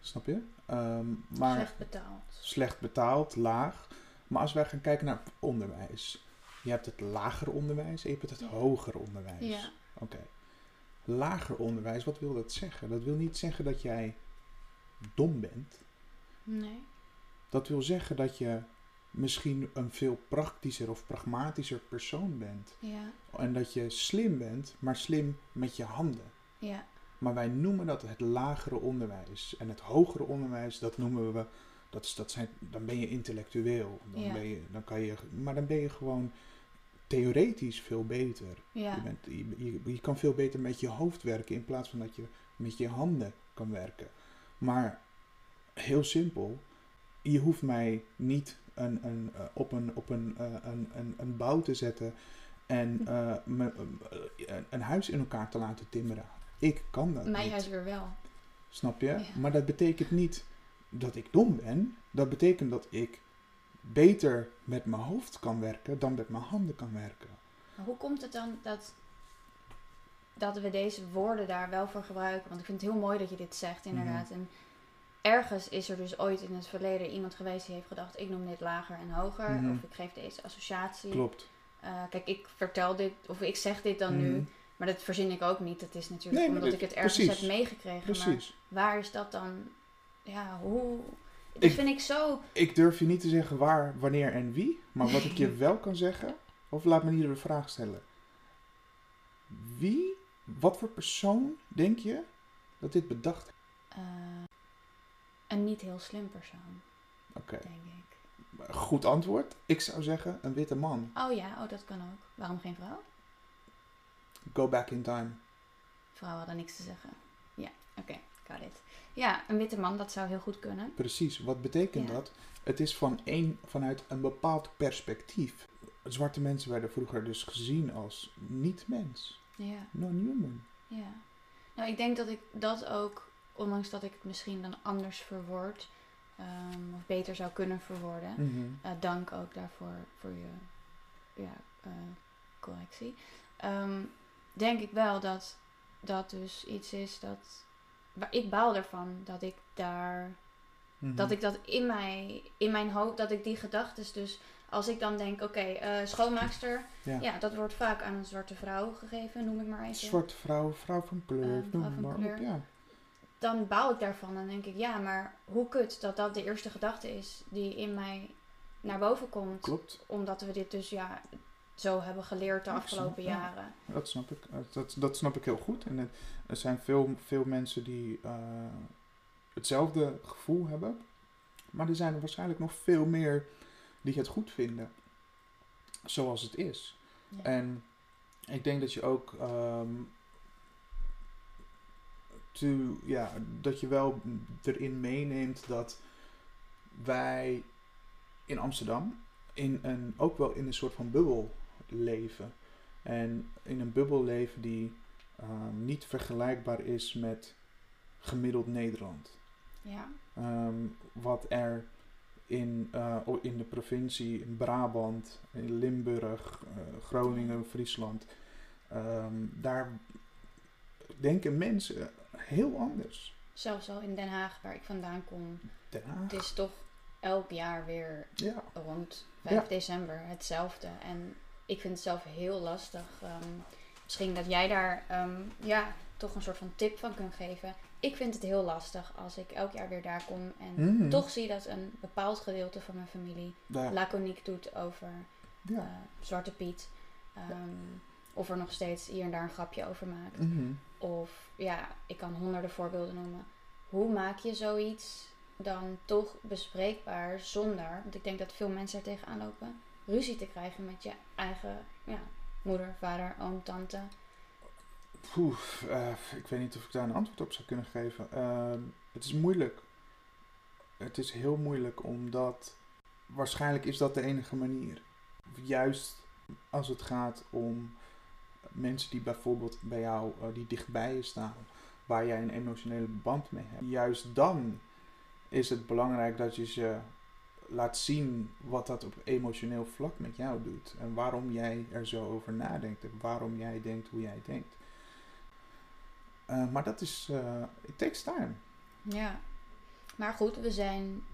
Speaker 2: Snap je? Um, maar
Speaker 1: slecht betaald.
Speaker 2: Slecht betaald, laag. Maar als wij gaan kijken naar onderwijs. Je hebt het lager onderwijs en je hebt het
Speaker 1: Ja.
Speaker 2: hoger onderwijs.
Speaker 1: Ja.
Speaker 2: Oké. Lager onderwijs, wat wil dat zeggen? Dat wil niet zeggen dat jij dom bent.
Speaker 1: Nee.
Speaker 2: Dat wil zeggen dat je misschien een veel praktischer of pragmatischer persoon bent.
Speaker 1: Ja.
Speaker 2: En dat je slim bent, maar slim met je handen.
Speaker 1: Ja.
Speaker 2: Maar wij noemen dat het lagere onderwijs. En het hogere onderwijs, dat noemen we. Dat is, dat zijn, dan ben je intellectueel. Dan
Speaker 1: Ja.
Speaker 2: ben je, dan kan je, maar dan ben je gewoon theoretisch veel beter.
Speaker 1: Ja.
Speaker 2: Je, bent, je, je, je kan veel beter met je hoofd werken in plaats van dat je met je handen kan werken. Maar heel simpel, je hoeft mij niet een, een, uh, op, een, op een, uh, een, een, een bouw te zetten en uh, me, een, huis in elkaar te laten timmeren. Ik kan dat
Speaker 1: Mijn
Speaker 2: niet.
Speaker 1: huis weer wel.
Speaker 2: Snap je?
Speaker 1: Ja.
Speaker 2: Maar dat betekent niet dat ik dom ben. Dat betekent dat ik beter met mijn hoofd kan werken dan met mijn handen kan werken.
Speaker 1: Maar hoe komt het dan dat, dat we deze woorden daar wel voor gebruiken? Want ik vind het heel mooi dat je dit zegt, inderdaad.
Speaker 2: Mhm.
Speaker 1: En ergens is er dus ooit in het verleden iemand geweest die heeft gedacht: ik noem dit lager en hoger.
Speaker 2: Mhm.
Speaker 1: Of ik geef deze associatie.
Speaker 2: Klopt.
Speaker 1: Uh, kijk, ik vertel dit, of ik zeg dit dan
Speaker 2: Mhm.
Speaker 1: nu. Maar dat verzin ik ook niet. Dat is natuurlijk
Speaker 2: Nee,
Speaker 1: omdat
Speaker 2: dit-
Speaker 1: ik het ergens
Speaker 2: precies.
Speaker 1: heb meegekregen.
Speaker 2: Precies.
Speaker 1: Maar waar is dat dan? Ja, hoe. Dat
Speaker 2: Ik-
Speaker 1: vind ik zo.
Speaker 2: Ik durf je niet te zeggen waar, wanneer en wie. Maar wat ik je wel kan zeggen. Of laat me hier de vraag stellen. Wie, wat voor persoon denk je dat dit bedacht heeft?
Speaker 1: uh, een niet heel slim persoon,
Speaker 2: Oké,
Speaker 1: denk ik.
Speaker 2: goed antwoord. Ik zou zeggen een witte man.
Speaker 1: Oh ja, oh, dat kan ook. Waarom geen vrouw?
Speaker 2: Go back in time.
Speaker 1: Vrouwen hadden niks te zeggen. Ja, oké, got it. Ja, een witte man, dat zou heel goed kunnen.
Speaker 2: Precies, wat betekent
Speaker 1: Ja.
Speaker 2: dat? Het is van een, vanuit een bepaald perspectief. Zwarte mensen werden vroeger dus gezien als niet-mens,
Speaker 1: Ja,
Speaker 2: non-human.
Speaker 1: ja. Nou, ik denk dat ik dat ook, ondanks dat ik het misschien dan anders verwoord, ehm, of beter zou kunnen verwoorden,
Speaker 2: Mhm.
Speaker 1: eh, dank ook daarvoor voor je ja, eh, correctie. Ehm, denk ik wel dat dat dus iets is dat. Waar ik baal ervan dat ik daar.
Speaker 2: Mhm.
Speaker 1: Dat ik dat in, mij, in mijn hoofd. Dat ik die gedachten dus. Als ik dan denk, oké, eh, schoonmaakster.
Speaker 2: Ja.
Speaker 1: Ja. dat wordt vaak aan een zwarte vrouw gegeven, noem ik maar even.
Speaker 2: Zwarte vrouw, vrouw van kleur,
Speaker 1: vrouw
Speaker 2: noem maar
Speaker 1: kleur.
Speaker 2: op. Ja.
Speaker 1: Dan baal ik daarvan. Dan denk ik, ja, maar hoe kut dat dat de eerste gedachte is die in mij naar boven komt.
Speaker 2: Klopt.
Speaker 1: Omdat we dit dus, ja, zo hebben geleerd de afgelopen
Speaker 2: ja.
Speaker 1: jaren.
Speaker 2: Dat snap ik. Dat, dat snap ik heel goed. En het- er zijn veel, veel mensen die eh, hetzelfde gevoel hebben. Maar er zijn er waarschijnlijk nog veel meer die het goed vinden. Zoals het is.
Speaker 1: Ja.
Speaker 2: En ik denk dat je ook. ehm, to, ja, dat je wel erin meeneemt dat wij in Amsterdam in een, ook wel in een soort van bubbel leven. En in een bubbel leven die ehm, niet vergelijkbaar is met gemiddeld Nederland.
Speaker 1: ja.
Speaker 2: Ehm, wat er in, eh, in de provincie, in Brabant, in Limburg, eh, Groningen, Friesland, ehm, daar denken mensen heel anders.
Speaker 1: Zelfs al in Den Haag, waar ik vandaan kom,
Speaker 2: Den Haag.
Speaker 1: het is toch elk jaar weer
Speaker 2: Ja,
Speaker 1: rond 5 december hetzelfde. En ik vind het zelf heel lastig. ehm, misschien dat jij daar ehm, ja, toch een soort van tip van kunt geven. Ik vind het heel lastig als ik elk jaar weer daar kom en
Speaker 2: Mhm.
Speaker 1: toch zie dat een bepaald gedeelte van mijn familie laconiek doet over
Speaker 2: ja.
Speaker 1: eh, Zwarte Piet. Ehm, Of er nog steeds hier en daar een grapje over maakt.
Speaker 2: Mhm.
Speaker 1: Of ja, ik kan honderden voorbeelden noemen. Hoe maak je zoiets dan toch bespreekbaar zonder, want ik denk dat veel mensen er tegenaan lopen, ruzie te krijgen met je eigen ja, moeder, vader, oom, tante.
Speaker 2: Poeh, eh, ik weet niet of ik daar een antwoord op zou kunnen geven. Ehm, het is moeilijk. Het is heel moeilijk omdat waarschijnlijk is dat de enige manier. Juist als het gaat om mensen die bijvoorbeeld bij jou, eh, die dichtbij je staan, waar jij een emotionele band mee hebt. Juist dan is het belangrijk dat je ze laat zien wat dat op emotioneel vlak met jou doet. En waarom jij er zo over nadenkt en waarom jij denkt hoe jij denkt. Eh, maar dat is, eh it takes time.
Speaker 1: Ja, maar goed, we zijn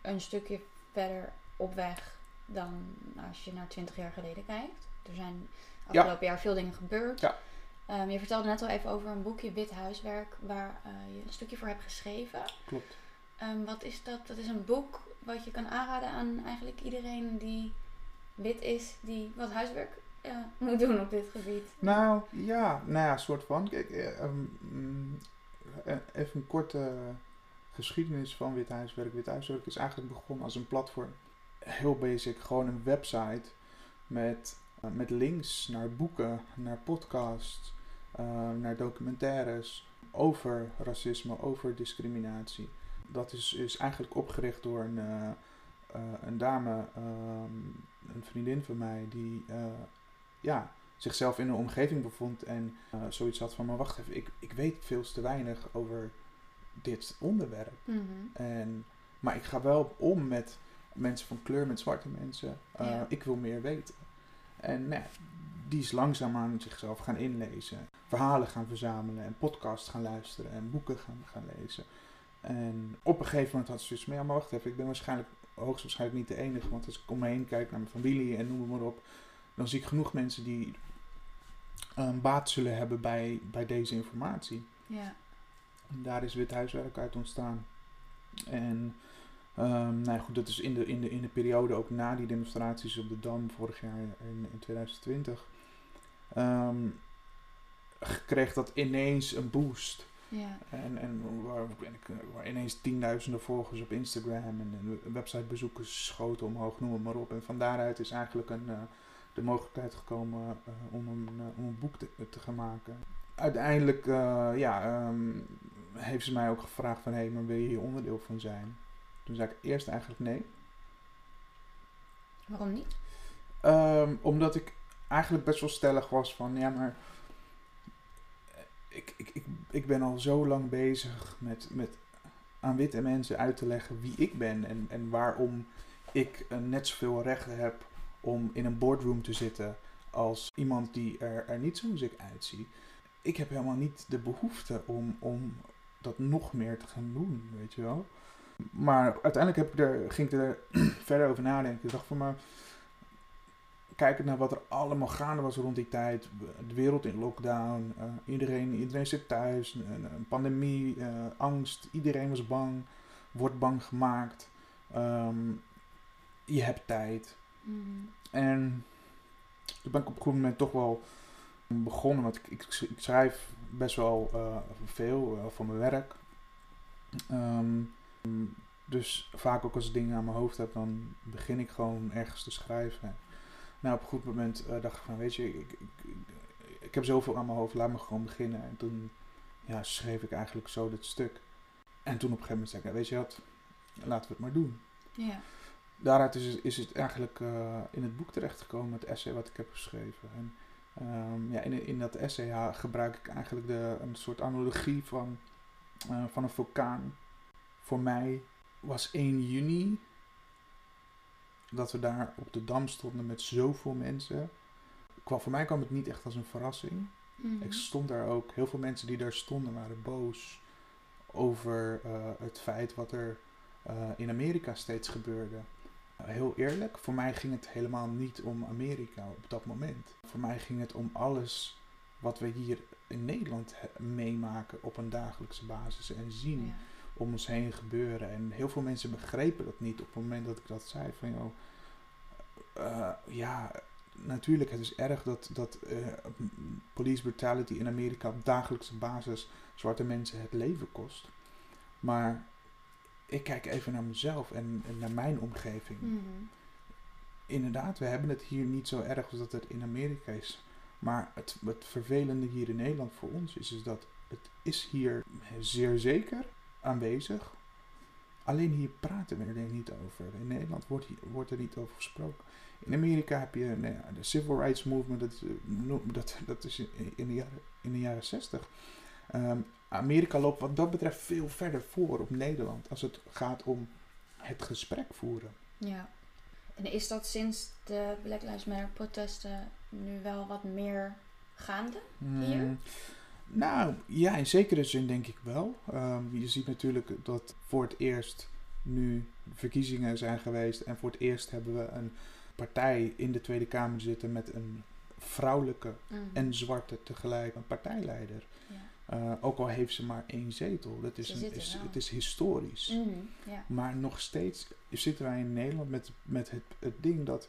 Speaker 1: een stukje verder op weg dan als je naar 20 jaar geleden kijkt. Er zijn afgelopen jaar veel dingen gebeurd.
Speaker 2: Ja.
Speaker 1: Ehm, je vertelde net al even over een boekje Wit Huiswerk waar eh, je een stukje voor hebt geschreven.
Speaker 2: Klopt.
Speaker 1: Ehm, wat is dat? Dat is een boek wat je kan aanraden aan eigenlijk iedereen die wit is, die wat huiswerk eh, moet doen op dit gebied.
Speaker 2: Nou, ja, nou ja, soort van. Kijk, eh, ehm, mm, even een korte geschiedenis van Wit Huiswerk. Wit Huiswerk is eigenlijk begonnen als een platform. Heel basic, gewoon een website met, met links naar boeken, naar podcasts, eh, naar documentaires over racisme, over discriminatie. Dat is, is eigenlijk opgericht door een, eh, eh, een dame, ehm, een vriendin van mij, die eh, ja, zichzelf in een omgeving bevond en eh, zoiets had van, maar wacht even, ik, ik weet veel te weinig over dit onderwerp.
Speaker 1: Mhm.
Speaker 2: En, maar ik ga wel om met mensen van kleur, met zwarte mensen. Eh,
Speaker 1: Ja.
Speaker 2: Ik wil meer weten. En nou die is langzaamaan zichzelf gaan inlezen. Verhalen gaan verzamelen en podcasts gaan luisteren en boeken gaan, gaan lezen. En op een gegeven moment had ze zoiets van, ja maar wacht even, ik ben waarschijnlijk hoogstwaarschijnlijk niet de enige. Want als ik om me heen kijk naar mijn familie en noem maar op, dan zie ik genoeg mensen die een baat zullen hebben bij, bij deze informatie.
Speaker 1: Ja.
Speaker 2: En daar is wit huiswerk uit ontstaan. En ehm, nou ja, goed, dat is in de, in, de, in de periode ook na die demonstraties op de Dam vorig jaar in, in 2020. ehm, kreeg dat ineens een boost.
Speaker 1: Ja.
Speaker 2: En, en waar, ben ik, waar ineens tienduizenden volgers op Instagram en, en websitebezoekers schoten omhoog, noem het maar op. En van daaruit is eigenlijk een, eh, de mogelijkheid gekomen eh, om, een, eh, om een boek te, te gaan maken. Uiteindelijk ja, ehm, heeft ze mij ook gevraagd van, hé, hey, maar wil je hier onderdeel van zijn? Toen zei ik eerst eigenlijk nee.
Speaker 1: Waarom niet?
Speaker 2: Ehm, omdat ik eigenlijk best wel stellig was van, ja, maar ik, ik, ik, ik ben al zo lang bezig met, met aan witte mensen uit te leggen wie ik ben en, en waarom ik net zoveel rechten heb om in een boardroom te zitten als iemand die er, er niet zoals ik uitzie. Ik heb helemaal niet de behoefte om, om dat nog meer te gaan doen, weet je wel. Maar uiteindelijk heb ik er, ging ik er verder over nadenken. Ik dacht van, maar kijkend naar wat er allemaal gaande was rond die tijd. De wereld in lockdown. eh, iedereen, iedereen zit thuis. Een, een pandemie, eh, angst. Iedereen was bang. Wordt bang gemaakt. Ehm, je hebt tijd.
Speaker 1: Mhm.
Speaker 2: En toen ben ik op een goed moment toch wel begonnen, want ik, ik, ik schrijf best wel uh, veel voor mijn werk. Um, dus vaak ook als ik dingen aan mijn hoofd heb, dan begin ik gewoon ergens te schrijven. Nou, op een goed moment uh, dacht ik van, weet je, ik, ik, ik, heb zoveel aan mijn hoofd, laat me gewoon beginnen. En toen ja, schreef ik eigenlijk zo dit stuk. En toen op een gegeven moment zei ik, weet je wat, laten we het maar doen.
Speaker 1: Ja.
Speaker 2: Daaruit is, is het eigenlijk uh, in het boek terechtgekomen, het essay wat ik heb geschreven. En um, ja, in, in dat essay ja, gebruik ik eigenlijk de, een soort analogie van, uh, van een vulkaan. Voor mij was 1 juni dat we daar op de dam stonden met zoveel mensen. Qua, voor mij kwam het niet echt als een verrassing.
Speaker 1: Mhm.
Speaker 2: Ik stond daar ook. Heel veel mensen die daar stonden waren boos over uh, het feit wat er uh, in Amerika steeds gebeurde. Uh, heel eerlijk, voor mij ging het helemaal niet om Amerika op dat moment. Voor mij ging het om alles wat we hier in Nederland meemaken op een dagelijkse basis en zien.
Speaker 1: Ja.
Speaker 2: Om ons heen gebeuren. En heel veel mensen begrepen dat niet op het moment dat ik dat zei. Van joh, uh, ja, natuurlijk, het is erg dat, dat uh, police brutality in Amerika op dagelijkse basis zwarte mensen het leven kost. Maar ik kijk even naar mezelf en, en naar mijn omgeving.
Speaker 1: Mm -hmm.
Speaker 2: Inderdaad, we hebben het hier niet zo erg als dat het in Amerika is. Maar het, het vervelende hier in Nederland voor ons is, is dat het is hier zeer zeker aanwezig. Alleen hier praten we er niet over. In Nederland wordt, hier, wordt er niet over gesproken. In Amerika heb je nou ja, de Civil Rights Movement, dat, dat, dat is in de jaren, in de jaren 60. Um, Amerika loopt wat dat betreft veel verder voor op Nederland als het gaat om het gesprek voeren.
Speaker 1: Ja. En is dat sinds de Black Lives Matter protesten nu wel wat meer gaande hier?
Speaker 2: Mm, nou, ja, in zekere zin denk ik wel. Um, je ziet natuurlijk dat voor het eerst nu verkiezingen zijn geweest en voor het eerst hebben we een partij in de Tweede Kamer zitten met een vrouwelijke
Speaker 1: mm.
Speaker 2: en zwarte tegelijk een partijleider.
Speaker 1: Ja.
Speaker 2: Uh, ook al heeft ze maar één zetel. Dat is, een, is, het is historisch.
Speaker 1: Mm, ja.
Speaker 2: Maar nog steeds zitten wij in Nederland met, met het, het ding dat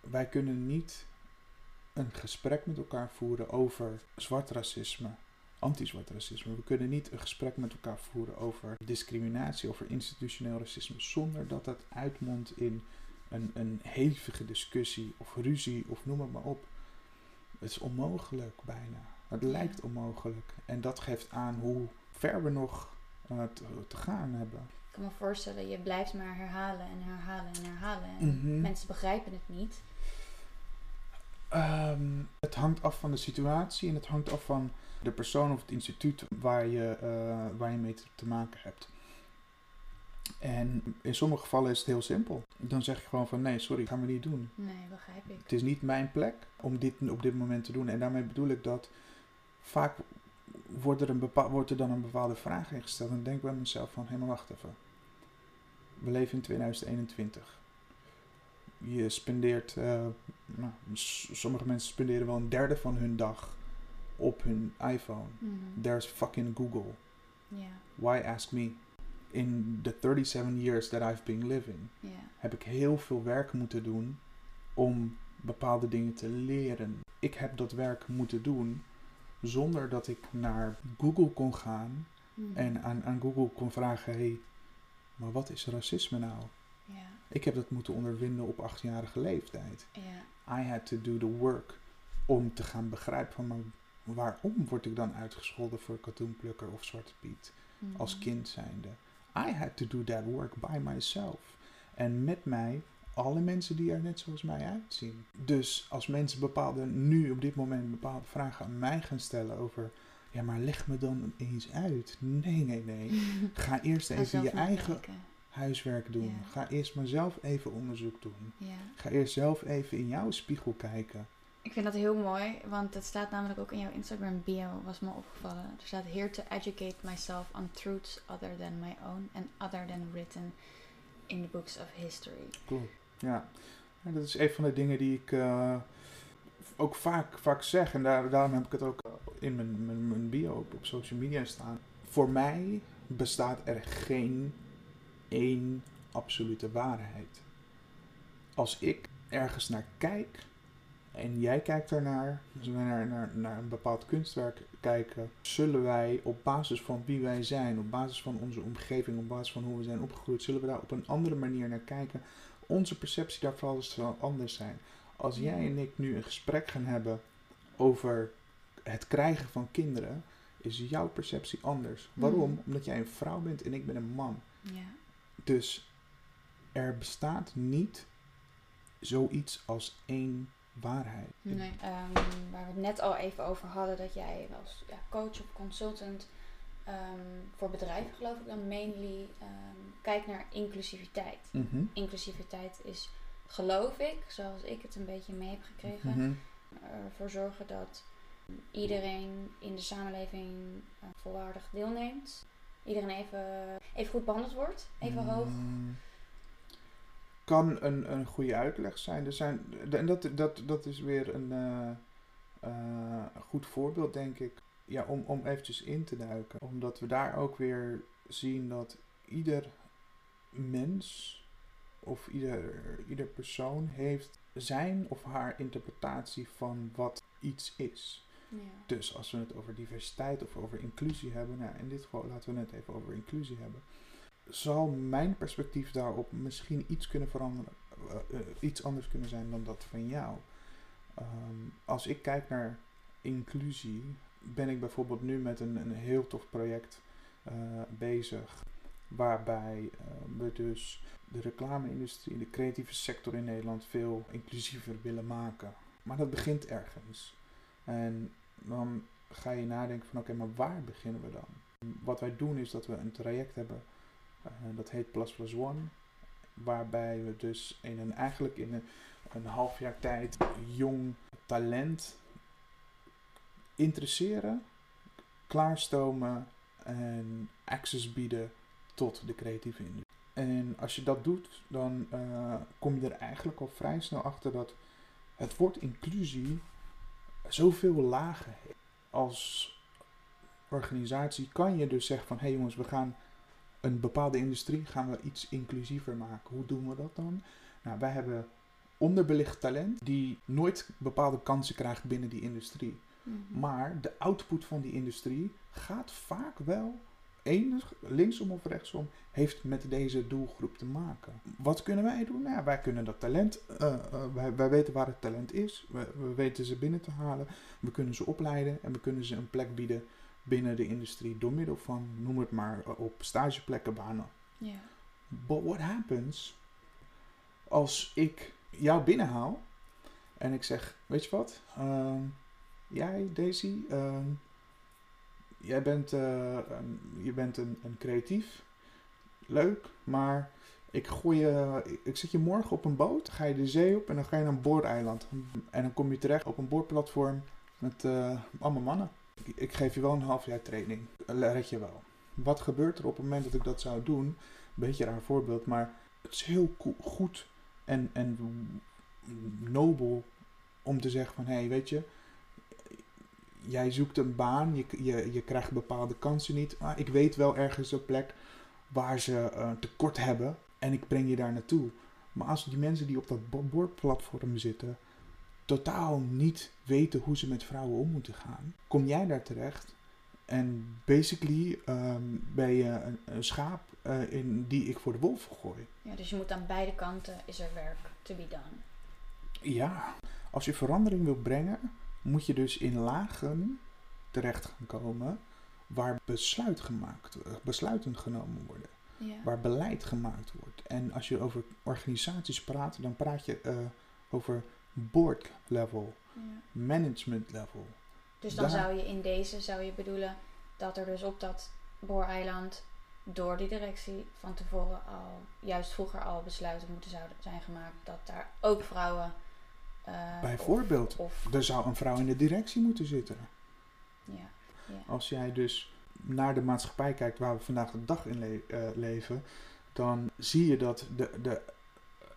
Speaker 2: wij kunnen niet een gesprek met elkaar voeren over zwart racisme, anti-zwart racisme. We kunnen niet een gesprek met elkaar voeren over discriminatie, over institutioneel racisme, zonder dat dat uitmondt in een, een hevige discussie of ruzie of noem het maar op. Het is onmogelijk bijna. Het lijkt onmogelijk. En dat geeft aan hoe ver we nog uh, te, te gaan hebben.
Speaker 1: Ik kan me voorstellen, je blijft maar herhalen en herhalen en herhalen. En
Speaker 2: Mhm.
Speaker 1: mensen begrijpen het niet.
Speaker 2: Um, het hangt af van de situatie en het hangt af van de persoon of het instituut waar je, uh, waar je mee te, maken hebt. En in sommige gevallen is het heel simpel. Dan zeg je gewoon van nee, sorry, gaan we niet doen.
Speaker 1: Nee, begrijp ik.
Speaker 2: Het is niet mijn plek om dit op dit moment te doen. En daarmee bedoel ik dat vaak wordt er, een bepaal, wordt er dan een bepaalde vraag ingesteld. En dan denk ik bij mezelf van, hé maar wacht even. We leven in 2021. Je spendeert, uh, nou, sommige mensen spenderen wel een derde van hun dag op hun iPhone.
Speaker 1: Mm
Speaker 2: There's fucking Google. Why ask me? In the 37 years that I've been living, heb ik heel veel werk moeten doen om bepaalde dingen te leren. Ik heb dat werk moeten doen zonder dat ik naar Google kon gaan
Speaker 1: Mhm.
Speaker 2: en aan, aan Google kon vragen: hé, hey, maar wat is racisme nou?
Speaker 1: Ja,
Speaker 2: Ik heb dat moeten ondervinden op achtjarige leeftijd.
Speaker 1: ja.
Speaker 2: I had to do the work om te gaan begrijpen van maar waarom word ik dan uitgescholden voor katoenplukker of zwarte piet
Speaker 1: Mhm.
Speaker 2: als kind zijnde. I had to do that work by myself. En met mij alle mensen die er net zoals mij uitzien. Dus als mensen bepaalde, nu op dit moment bepaalde vragen aan mij gaan stellen over, ja maar leg me dan eens uit. Nee, nee, nee. Ga eerst even je eigen. Huiswerk doen.
Speaker 1: Ja.
Speaker 2: Ga eerst maar zelf even onderzoek doen.
Speaker 1: Ja.
Speaker 2: Ga eerst zelf even in jouw spiegel kijken.
Speaker 1: Ik vind dat heel mooi, want het staat namelijk ook in jouw Instagram bio, was me opgevallen. Er staat here to educate myself on truths other than my own and other than written in the books of history.
Speaker 2: Klopt. Ja. En dat is een van de dingen die ik uh, ook vaak, vaak zeg. En daar, daarom heb ik het ook in mijn, mijn, mijn bio op, op social media staan. Voor mij bestaat er geen één absolute waarheid. als ik ergens naar kijk en jij kijkt ernaar, als we naar, naar, naar een bepaald kunstwerk kijken, zullen wij op basis van wie wij zijn, op basis van onze omgeving, op basis van hoe we zijn opgegroeid, zullen we daar op een andere manier naar kijken. Onze perceptie daarvan zal anders zijn. Als jij en ik nu een gesprek gaan hebben over het krijgen van kinderen, is jouw perceptie anders. Waarom?
Speaker 1: Mhm.
Speaker 2: Omdat jij een vrouw bent en ik ben een man.
Speaker 1: Ja.
Speaker 2: Dus er bestaat niet zoiets als één waarheid.
Speaker 1: Nee. Ehm, waar we het net al even over hadden, dat jij als ja, coach of consultant ehm, voor bedrijven, geloof ik dan mainly, ehm, kijkt naar inclusiviteit.
Speaker 2: Mhm.
Speaker 1: Inclusiviteit is, geloof ik, zoals ik het een beetje mee heb gekregen,
Speaker 2: Mhm.
Speaker 1: ervoor zorgen dat iedereen in de samenleving eh, volwaardig deelneemt. Iedereen even, even goed behandeld wordt, even hoog.
Speaker 2: Mm. Kan een, een goede uitleg zijn. Er zijn en dat, dat, dat is weer een eh, eh, goed voorbeeld, denk ik. Ja, om, om eventjes in te duiken. Omdat we daar ook weer zien dat ieder mens of ieder, ieder persoon heeft zijn of haar interpretatie van wat iets is. Dus als we het over diversiteit of over inclusie hebben, nou in dit geval laten we het even over inclusie hebben, zal mijn perspectief daarop misschien iets kunnen veranderen, eh, eh, iets anders kunnen zijn dan dat van jou. Ehm, als ik kijk naar inclusie, ben ik bijvoorbeeld nu met een, een heel tof project eh, bezig, waarbij eh, we dus de reclame-industrie, de creatieve sector in Nederland veel inclusiever willen maken. Maar dat begint ergens. En dan ga je nadenken van oké, maar waar beginnen we dan? Wat wij doen is dat we een traject hebben, eh, dat heet Plus Plus One. Waarbij we dus in een, eigenlijk in een, een half jaar tijd jong talent interesseren, klaarstomen en access bieden tot de creatieve industrie. En als je dat doet, dan eh, kom je er eigenlijk al vrij snel achter dat het woord inclusie zoveel lagen. Als organisatie kan je dus zeggen van hé hey jongens, we gaan een bepaalde industrie gaan we iets inclusiever maken. Hoe doen we dat dan? Nou, wij hebben onderbelicht talent die nooit bepaalde kansen krijgt binnen die industrie.
Speaker 1: Mhm.
Speaker 2: Maar de output van die industrie gaat vaak wel, enig, linksom of rechtsom, heeft met deze doelgroep te maken. Wat kunnen wij doen? Nou, ja, wij kunnen dat talent, eh, eh, wij, wij weten waar het talent is, we, we weten ze binnen te halen, we kunnen ze opleiden en we kunnen ze een plek bieden binnen de industrie door middel van, noem het maar, eh, op stageplekken, banen.
Speaker 1: Ja.
Speaker 2: But what happens als ik jou binnenhaal en ik zeg, weet je wat, Ehm, jij Daisy, ehm, jij bent, eh, je bent een, een creatief, leuk, maar ik gooi je, ik- zet je morgen op een boot, ga je de zee op en dan ga je naar een boordeiland. En dan kom je terecht op een boordplatform met eh, allemaal mannen. Ik, geef je wel een half jaar training, red je wel. Wat gebeurt er op het moment dat ik dat zou doen? Een beetje raar voorbeeld, maar het is heel goed en, en nobel om te zeggen van, hé, hey, weet je, jij zoekt een baan, je, je, je krijgt bepaalde kansen niet, maar ik weet wel ergens een plek waar ze eh, tekort hebben en ik breng je daar naartoe. Maar als die mensen die op dat bo- boordplatform zitten totaal niet weten hoe ze met vrouwen om moeten gaan, kom jij daar terecht en basically ehm, ben je een, een schaap eh, in, die ik voor de wolf gooi.
Speaker 1: ja, dus je moet aan beide kanten is er werk to be done.
Speaker 2: Ja, als je verandering wil brengen, moet je dus in lagen terecht gaan komen waar besluit gemaakt, eh, besluiten genomen worden,
Speaker 1: Ja.
Speaker 2: waar beleid gemaakt wordt. En als je over organisaties praat, dan praat je eh, over board level,
Speaker 1: Ja.
Speaker 2: management level.
Speaker 1: Dus dan
Speaker 2: Daar-
Speaker 1: zou je in deze zou je bedoelen dat er dus op dat booreiland door die directie van tevoren al, juist vroeger al besluiten moeten zouden zijn gemaakt dat daar ook vrouwen. Eh,
Speaker 2: Bijvoorbeeld.
Speaker 1: Of, of
Speaker 2: Er zou een vrouw in de directie moeten zitten.
Speaker 1: ja, ja.
Speaker 2: Als jij dus naar de maatschappij kijkt waar we vandaag de dag in le- eh, leven, dan zie je dat de, de,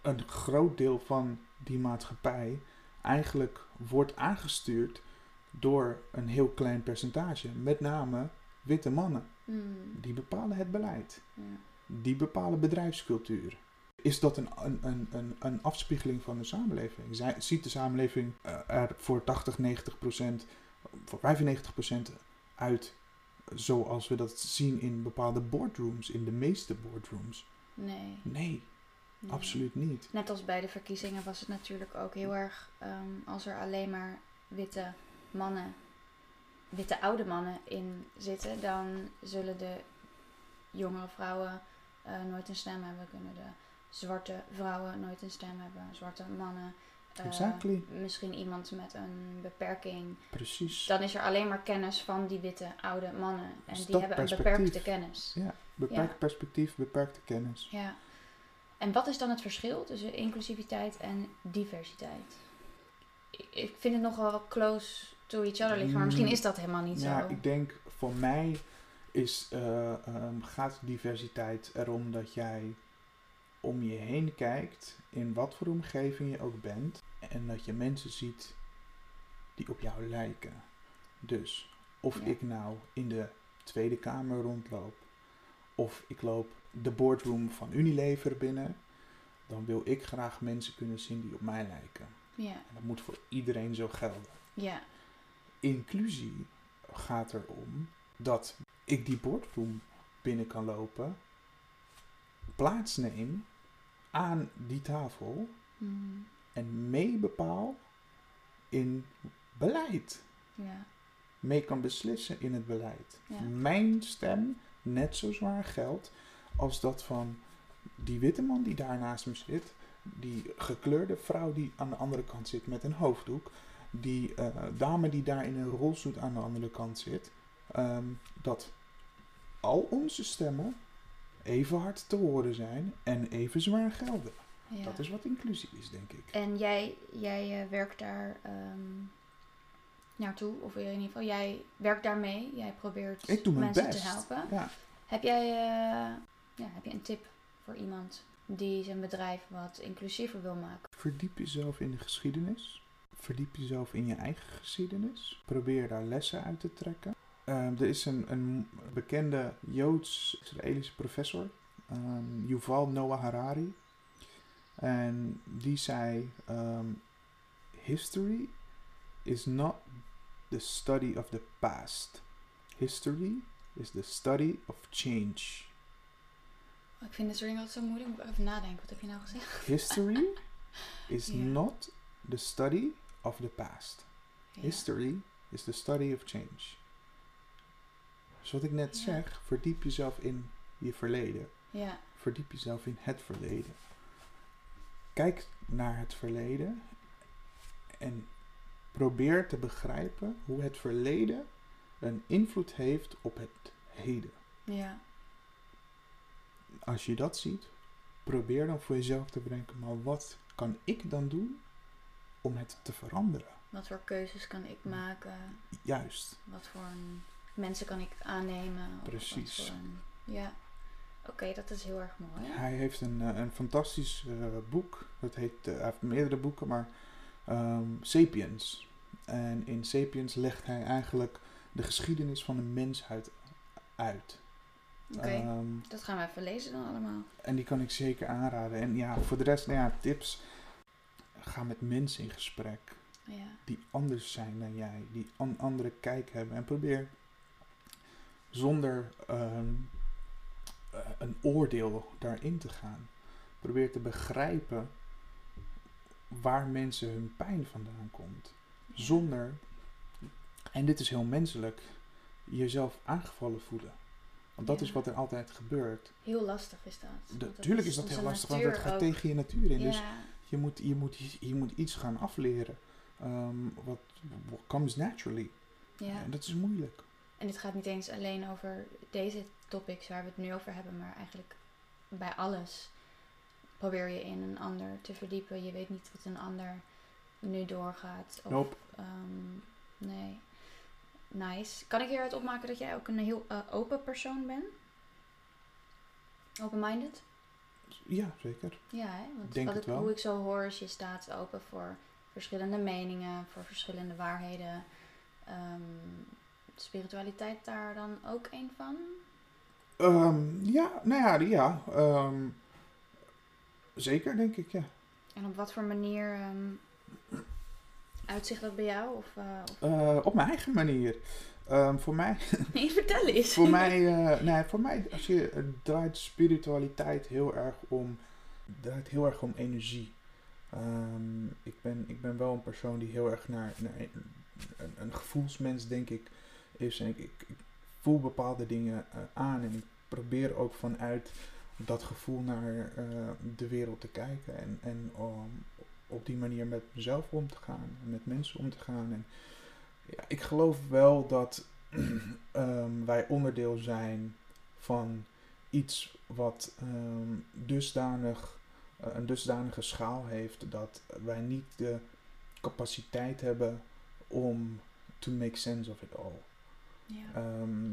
Speaker 2: een groot deel van die maatschappij eigenlijk wordt aangestuurd door een heel klein percentage. Met name witte mannen.
Speaker 1: Hmm,
Speaker 2: Die bepalen het beleid.
Speaker 1: ja.
Speaker 2: Die bepalen bedrijfscultuur. Is dat een, een, een, een, een afspiegeling van de samenleving. Zij, ziet de samenleving eh, er voor 80, 90 procent, voor 95 procent uit zoals we dat zien in bepaalde boardrooms, in de meeste boardrooms?
Speaker 1: Nee.
Speaker 2: Nee,
Speaker 1: nee.
Speaker 2: absoluut niet.
Speaker 1: Net als bij de verkiezingen was het natuurlijk ook heel erg ehm, als er alleen maar witte mannen, witte oude mannen in zitten, dan zullen de jongere vrouwen eh, nooit een stem hebben. Kunnen de zwarte vrouwen nooit een stem hebben, zwarte mannen. eh,
Speaker 2: Exactly.
Speaker 1: Misschien iemand met een beperking.
Speaker 2: Precies.
Speaker 1: Dan is er alleen maar kennis van die witte oude mannen. En die hebben een beperkte kennis.
Speaker 2: Ja, beperkt
Speaker 1: Ja.
Speaker 2: perspectief, beperkte kennis.
Speaker 1: Ja. En wat is dan het verschil tussen inclusiviteit en diversiteit? Ik- vind het nogal close to each other liggen, maar misschien
Speaker 2: Mm,
Speaker 1: is dat helemaal niet
Speaker 2: ja,
Speaker 1: zo.
Speaker 2: ik denk voor mij is, eh, ehm, gaat diversiteit erom dat jij om je heen kijkt, in wat voor omgeving je ook bent, en dat je mensen ziet die op jou lijken. Dus of
Speaker 1: Ja.
Speaker 2: ik nou in de Tweede Kamer rondloop, of ik loop de boardroom van Unilever binnen, dan wil ik graag mensen kunnen zien die op mij lijken.
Speaker 1: Ja,
Speaker 2: En dat moet voor iedereen zo gelden
Speaker 1: ja,
Speaker 2: inclusie gaat erom dat ik die boardroom binnen kan lopen, plaatsneem aan die tafel
Speaker 1: mm,
Speaker 2: en mee bepaal in beleid.
Speaker 1: ja,
Speaker 2: Mee kan beslissen in het beleid.
Speaker 1: Ja.
Speaker 2: Mijn stem net zo zwaar geldt als dat van die witte man die daar naast me zit, die gekleurde vrouw die aan de andere kant zit met een hoofddoek, die eh, dame die daar in een rolstoel aan de andere kant zit, ehm, dat al onze stemmen even hard te horen zijn en even zwaar gelden.
Speaker 1: ja.
Speaker 2: Dat is wat inclusie is, denk ik.
Speaker 1: En jij, jij eh, werkt daar ehm, naartoe, of in ieder geval, jij werkt daarmee. Jij probeert
Speaker 2: Ik doe mijn
Speaker 1: mensen
Speaker 2: best.
Speaker 1: te helpen.
Speaker 2: Ja.
Speaker 1: Heb jij eh, ja, heb je een tip voor iemand die zijn bedrijf wat inclusiever wil maken?
Speaker 2: Verdiep jezelf in de geschiedenis. Verdiep jezelf in je eigen geschiedenis. Probeer daar lessen uit te trekken. Ehm, er is een, een bekende Joods-Israëlische professor, ehm, Yuval Noah Harari. En die zei: ehm, History is not the study of the past. History is the study of change.
Speaker 1: Oh, Ik vind dit soort dingen altijd zo moeilijk. Moet ik even nadenken. Wat heb je nou gezegd?
Speaker 2: History is not the study of the past. History is the study of change. Dus wat ik net
Speaker 1: Ja.
Speaker 2: zeg, verdiep jezelf in je verleden.
Speaker 1: Ja,
Speaker 2: Verdiep jezelf in het verleden. Kijk naar het verleden en probeer te begrijpen hoe het verleden een invloed heeft op het heden.
Speaker 1: ja,
Speaker 2: Als je dat ziet, probeer dan voor jezelf te bedenken, maar wat kan ik dan doen om het te veranderen?
Speaker 1: wat voor keuzes kan ik maken?
Speaker 2: Juist.
Speaker 1: Wat voor een mensen kan ik aannemen?
Speaker 2: Precies.
Speaker 1: ja, oké, dat is heel erg mooi.
Speaker 2: Hij heeft een, eh, een fantastisch eh, boek. Dat heet, eh, hij heeft meerdere boeken, maar ehm, Sapiens. En in Sapiens legt hij eigenlijk de geschiedenis van de mensheid uit.
Speaker 1: Oké,
Speaker 2: Ehm,
Speaker 1: dat gaan we even lezen dan allemaal.
Speaker 2: en die kan ik zeker aanraden. En ja, voor de rest, nou ja, tips. Ga met mensen in gesprek
Speaker 1: Ja,
Speaker 2: die anders zijn dan jij, die een andere kijk hebben. En probeer zonder ehm, eh, een oordeel daarin te gaan. Probeer te begrijpen waar mensen hun pijn vandaan komt. Zonder, en dit is heel menselijk, jezelf aangevallen voelen. Want dat
Speaker 1: Ja.
Speaker 2: is wat er altijd gebeurt.
Speaker 1: heel lastig is dat.
Speaker 2: Natuurlijk is dat heel lastig, want het gaat
Speaker 1: ook.
Speaker 2: tegen je natuur in. Dus je moet, je moet, je moet iets gaan afleren. ehm, wat, what comes naturally.
Speaker 1: ja.
Speaker 2: En dat is moeilijk.
Speaker 1: En dit gaat niet eens alleen over deze topics waar we het nu over hebben, maar eigenlijk bij alles probeer je in een ander te verdiepen. Je weet niet wat een ander nu doorgaat. Of,
Speaker 2: Nope.
Speaker 1: ehm, nee. Nice. Kan ik hieruit opmaken dat jij ook een heel eh, open persoon bent? Open-minded?
Speaker 2: Ja, zeker.
Speaker 1: Ja, hè? Want
Speaker 2: Denk
Speaker 1: wat
Speaker 2: het
Speaker 1: hoe ik zo hoor is je staat open voor verschillende meningen, voor verschillende waarheden. Ehm, spiritualiteit daar dan ook een van?
Speaker 2: Ehm, ja, nou ja, ja. ehm, Zeker, denk ik, ja.
Speaker 1: En op wat voor manier ehm, uitzicht dat bij jou? Of, eh, of-
Speaker 2: Eh, op mijn eigen manier. Voor mij
Speaker 1: Nee, vertel eens.
Speaker 2: Voor mij, eh, nee, voor mij als je, draait spiritualiteit heel erg om, draait heel erg om energie. Ik, ben, ik ben wel een persoon die heel erg naar, naar een, een gevoelsmens, denk ik, is. En ik, ik, voel bepaalde dingen eh, aan en ik probeer ook vanuit dat gevoel naar eh, de wereld te kijken. En, en op die manier met mezelf om te gaan, en met mensen om te gaan. En ja, ik geloof wel dat ehm, wij onderdeel zijn van iets wat ehm, dusdanig, eh, een dusdanige schaal heeft dat wij niet de capaciteit hebben om to make sense of it all.
Speaker 1: Ja.
Speaker 2: Ehm,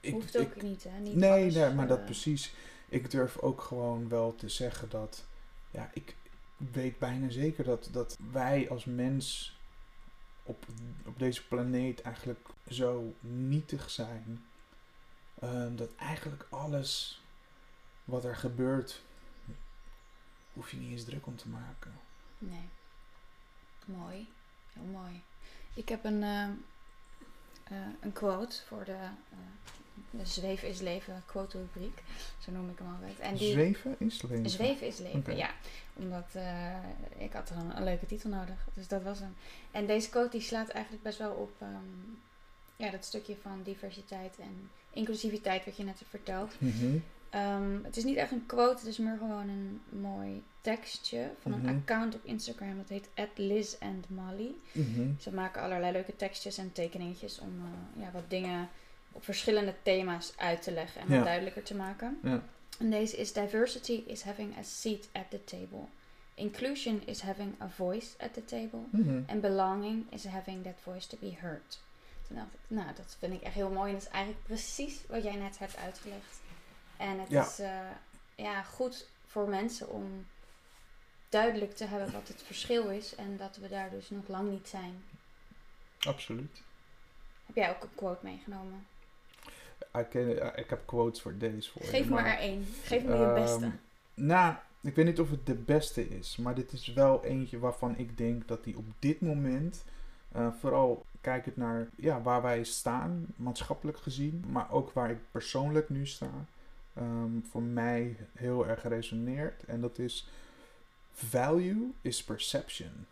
Speaker 2: ik,
Speaker 1: Hoeft
Speaker 2: ik,
Speaker 1: ook niet, hè? Niet
Speaker 2: nee,
Speaker 1: alles,
Speaker 2: nee, maar dat
Speaker 1: eh,
Speaker 2: precies. Ik durf ook gewoon wel te zeggen dat, ja, ik weet bijna zeker dat, dat wij als mens op, op deze planeet eigenlijk zo nietig zijn. ehm, dat eigenlijk alles wat er gebeurt, hoef je niet eens druk om te maken.
Speaker 1: Nee. Mooi. Heel mooi. Ik heb een, ehm, eh, een quote voor de, eh, de Zweven is Leven quote rubriek. Zo noem ik hem altijd. En die,
Speaker 2: Zweven is leven.
Speaker 1: Zweven is leven, ja. Omdat eh, ik had er een, een leuke titel nodig. Dus dat was hem. En deze quote die slaat eigenlijk best wel op ehm, ja, dat stukje van diversiteit en inclusiviteit wat je net hebt verteld.
Speaker 2: Mhm.
Speaker 1: Ehm, het is niet echt een quote, het is meer gewoon een mooi tekstje van een
Speaker 2: Mhm.
Speaker 1: account op Instagram. Dat heet Liz and Molly.
Speaker 2: Mhm.
Speaker 1: Ze maken allerlei leuke tekstjes en tekeningetjes om eh, ja, wat dingen op verschillende thema's uit te leggen en wat duidelijker te maken.
Speaker 2: Ja.
Speaker 1: En deze is diversity is having a seat at the table. Inclusion is having a voice at the table.
Speaker 2: Mhm.
Speaker 1: En belonging is having that voice to be heard. Toen dacht ik, nou, dat vind ik echt heel mooi. En dat is eigenlijk precies wat jij net hebt uitgelegd. En het
Speaker 2: Ja.
Speaker 1: is eh, ja, goed voor mensen om duidelijk te hebben wat het verschil is. En dat we daar dus nog lang niet zijn.
Speaker 2: Absoluut.
Speaker 1: Heb jij ook een quote meegenomen?
Speaker 2: Ik, ik heb quotes voor deze voor
Speaker 1: Geef maar er één. Geef me je
Speaker 2: Ehm,
Speaker 1: beste.
Speaker 2: Nou, ik weet niet of het de beste is, maar dit is wel eentje waarvan ik denk dat die op dit moment, eh, vooral kijkend naar ja, waar wij staan, maatschappelijk gezien, maar ook waar ik persoonlijk nu sta, ehm, voor mij heel erg resoneert. En dat is value is perception.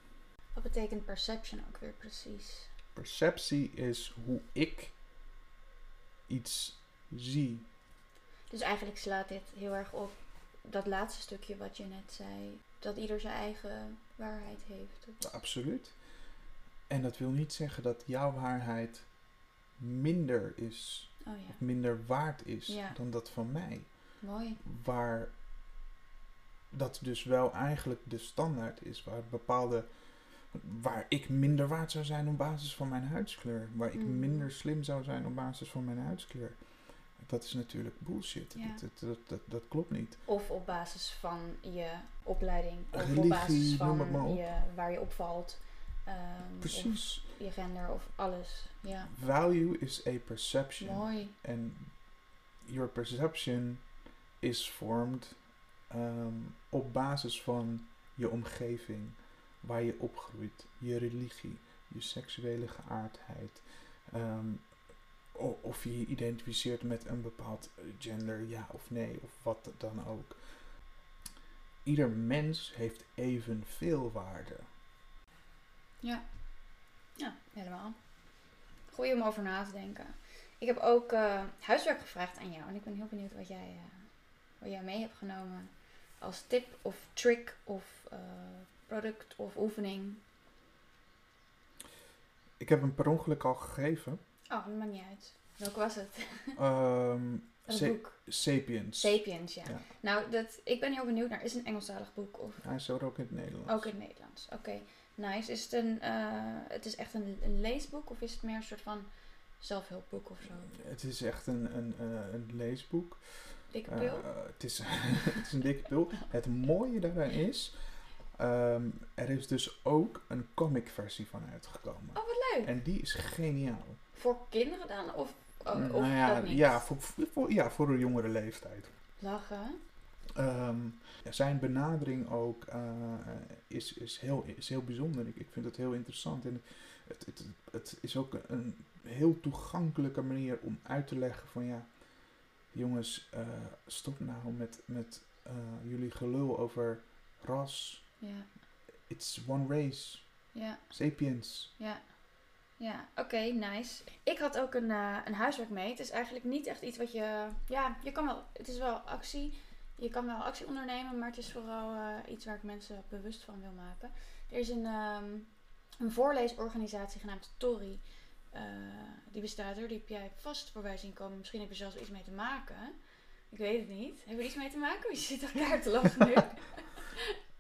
Speaker 1: Wat betekent perception ook weer precies?
Speaker 2: Perceptie is hoe ik iets zie.
Speaker 1: Dus eigenlijk slaat dit heel erg op dat laatste stukje wat je net zei. Dat ieder zijn eigen waarheid heeft.
Speaker 2: Absoluut. En dat wil niet zeggen dat jouw waarheid minder is,
Speaker 1: Oh
Speaker 2: of
Speaker 1: ja,
Speaker 2: minder waard is
Speaker 1: Ja.
Speaker 2: dan dat van mij.
Speaker 1: mooi.
Speaker 2: Waar dat dus wel eigenlijk de standaard is, waar bepaalde. Waar ik minder waard zou zijn op basis van mijn huidskleur. Waar ik
Speaker 1: Mm.
Speaker 2: minder slim zou zijn op basis van mijn huidskleur. Dat is natuurlijk bullshit.
Speaker 1: Ja.
Speaker 2: Dat, dat, dat, dat, dat klopt niet.
Speaker 1: Of op basis van je opleiding. Of op basis van je, waar je opvalt. Ehm,
Speaker 2: Precies.
Speaker 1: Je gender of alles. Ja,
Speaker 2: Value is a perception.
Speaker 1: mooi.
Speaker 2: En your perception is formed ehm, op basis van je omgeving, waar je opgroeit, je religie, je seksuele geaardheid. ehm, of je je identificeert met een bepaald gender, ja of nee, of wat dan ook. Ieder mens heeft evenveel waarde.
Speaker 1: Ja. Ja, helemaal. Goeie om over na te denken. Ik heb ook eh, huiswerk gevraagd aan jou. En ik ben heel benieuwd wat jij, eh, wat jij mee hebt genomen. Als tip of trick of eh, product of oefening.
Speaker 2: Ik heb hem per ongeluk al gegeven.
Speaker 1: Oh, dat maakt niet uit. Welk was het?
Speaker 2: Ehm,
Speaker 1: Een
Speaker 2: Sa-
Speaker 1: boek.
Speaker 2: Sapiens.
Speaker 1: Sapiens, ja.
Speaker 2: Ja.
Speaker 1: Nou, dat, ik ben heel benieuwd naar. Is het een Engelstalig boek of
Speaker 2: Hij is er ook in het Nederlands.
Speaker 1: ook in het Nederlands? Oké, nice. Is het een, eh, het is echt een, een leesboek of is het meer een soort van zelfhulpboek of zo?
Speaker 2: Het is echt een, een, eh, een leesboek.
Speaker 1: Dikke
Speaker 2: Eh,
Speaker 1: pil?
Speaker 2: het, is, het is een dikke pil. Het mooie daaraan is, ehm, er is dus ook een comic versie van uitgekomen.
Speaker 1: Oh, wat leuk.
Speaker 2: En die is geniaal.
Speaker 1: Voor kinderen dan? Of, oh, of
Speaker 2: nou ja,
Speaker 1: niet?
Speaker 2: ja, voor, voor, ja, voor een jongere leeftijd.
Speaker 1: Lachen.
Speaker 2: Ehm, zijn benadering ook eh, is, is, heel, is heel bijzonder. Ik, ik vind het heel interessant. En het, het, het is ook een heel toegankelijke manier om uit te leggen van ja, jongens, eh, stop nou met, met eh, jullie gelul over ras.
Speaker 1: Ja,
Speaker 2: It's one race.
Speaker 1: ja,
Speaker 2: Sapiens.
Speaker 1: ja. Ja, oké, nice. Ik had ook een, een huiswerk mee. Het is eigenlijk niet echt iets wat je... Ja, je kan wel... Het is wel actie. Je kan wel actie ondernemen, maar het is vooral eh, iets waar ik mensen bewust van wil maken. Er is een, ehm, een voorleesorganisatie genaamd Tori. Eh, die bestaat er. Die heb jij vast voorbij zien komen. Misschien heb je zelfs iets mee te maken. Ik weet het niet. Heb je er iets mee te maken? Je zit elkaar te lachen nu.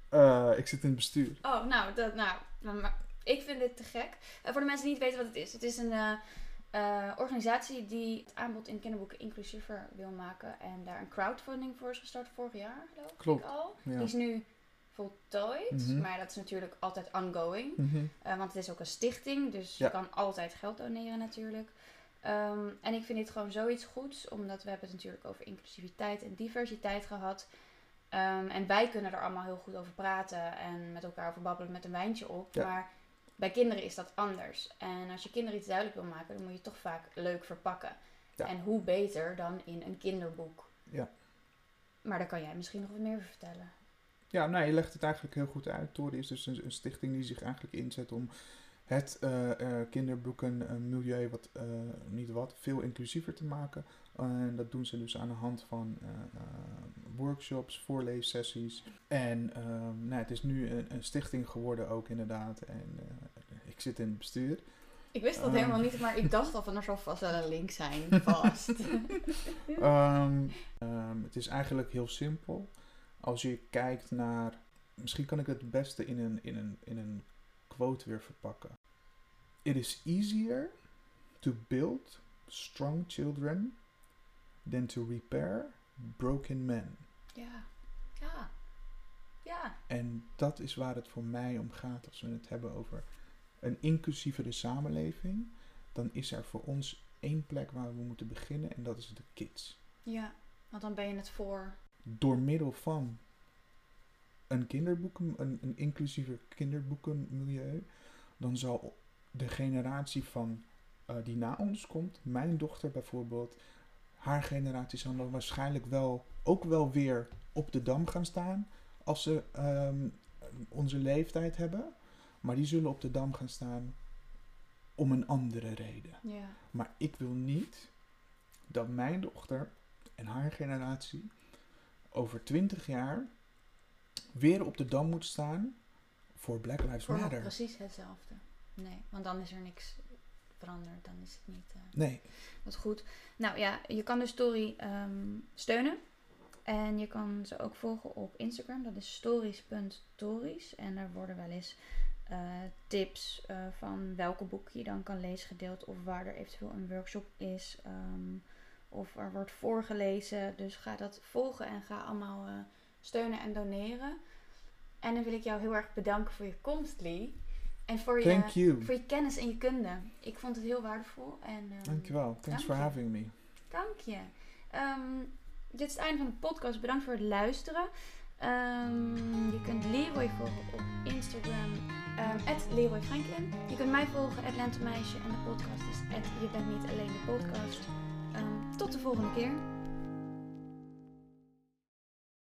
Speaker 2: Eh, ik zit in het bestuur.
Speaker 1: Oh, nou, dat, nou ik vind dit te gek. Voor de mensen die niet weten wat het is. Het is een eh, organisatie die het aanbod in kinderboeken inclusiever wil maken. En daar een crowdfunding voor is gestart vorig jaar, geloof ik
Speaker 2: Klopt,
Speaker 1: al.
Speaker 2: ja.
Speaker 1: Die is nu voltooid.
Speaker 2: Mhm.
Speaker 1: Maar dat is natuurlijk altijd ongoing.
Speaker 2: Mhm.
Speaker 1: Eh, want het is ook een stichting, dus
Speaker 2: Ja.
Speaker 1: je kan altijd geld doneren natuurlijk. Ehm, en ik vind dit gewoon zoiets goeds, omdat we hebben het natuurlijk over inclusiviteit en diversiteit gehad. Ehm, en wij kunnen er allemaal heel goed over praten en met elkaar over babbelen met een wijntje op.
Speaker 2: Ja.
Speaker 1: Maar bij kinderen is dat anders. En als je kinderen iets duidelijk wil maken, dan moet je het toch vaak leuk verpakken.
Speaker 2: Ja.
Speaker 1: En hoe beter dan in een kinderboek.
Speaker 2: Ja.
Speaker 1: Maar daar kan jij misschien nog wat meer over vertellen.
Speaker 2: Ja, nou, je legt het eigenlijk heel goed uit. Tori is dus een, een stichting die zich eigenlijk inzet om het eh, eh, kinderboekenmilieu wat, eh, niet wat, veel inclusiever te maken. En dat doen ze dus aan de hand van workshops, voorleessessies. En ehm, nou, het is nu een, een stichting geworden ook inderdaad. En ik zit in het bestuur.
Speaker 1: Ik wist dat
Speaker 2: Ehm.
Speaker 1: helemaal niet, maar ik dacht al van er zal vast wel een link zijn. Vast.
Speaker 2: Ehm, het is eigenlijk heel simpel. Als je kijkt naar. Misschien kan ik het beste in een, in, een, in een quote weer verpakken. It is easier to build strong children than to repair broken men.
Speaker 1: Ja, ja, ja.
Speaker 2: En dat is waar het voor mij om gaat als we het hebben over een inclusievere samenleving. Dan is er voor ons één plek waar we moeten beginnen en dat is de kids.
Speaker 1: Ja, want dan ben je het voor.
Speaker 2: door middel van een kinderboeken, een, een inclusiever kinderboekenmilieu, dan zal de generatie van eh, die na ons komt, mijn dochter bijvoorbeeld, haar generatie zal dan waarschijnlijk wel ook wel weer op de dam gaan staan als ze ehm, onze leeftijd hebben, maar die zullen op de dam gaan staan om een andere reden.
Speaker 1: Ja.
Speaker 2: Maar ik wil niet dat mijn dochter en haar generatie over twintig jaar weer op de dam moet staan voor Black Lives
Speaker 1: Voor
Speaker 2: Matter.
Speaker 1: precies hetzelfde. Nee, want dan is er niks veranderd. Dan is het niet. eh,
Speaker 2: Nee,
Speaker 1: Wat goed. Nou ja, je kan de story ehm, steunen. En je kan ze ook volgen op Instagram. Dat is stories.tories. En daar worden wel eens eh, tips eh, van welke boek je dan kan lezen gedeeld. Of waar er eventueel een workshop is. ehm, of er wordt voorgelezen. Dus ga dat volgen en ga allemaal steunen en doneren. En dan wil ik jou heel erg bedanken voor je komst, Lee. En voor je, voor je kennis en je kunde. Ik vond het heel waardevol. En, ehm,
Speaker 2: Dankjewel. Thanks for having me.
Speaker 1: Dank je. Ehm, dit is het einde van de podcast. Bedankt voor het luisteren. Ehm, je kunt Leroy volgen op Instagram. Um, Leroy Franklin. Je kunt mij volgen, at Lentemeisje. En de podcast is at Je bent niet alleen de podcast. Tot de volgende keer.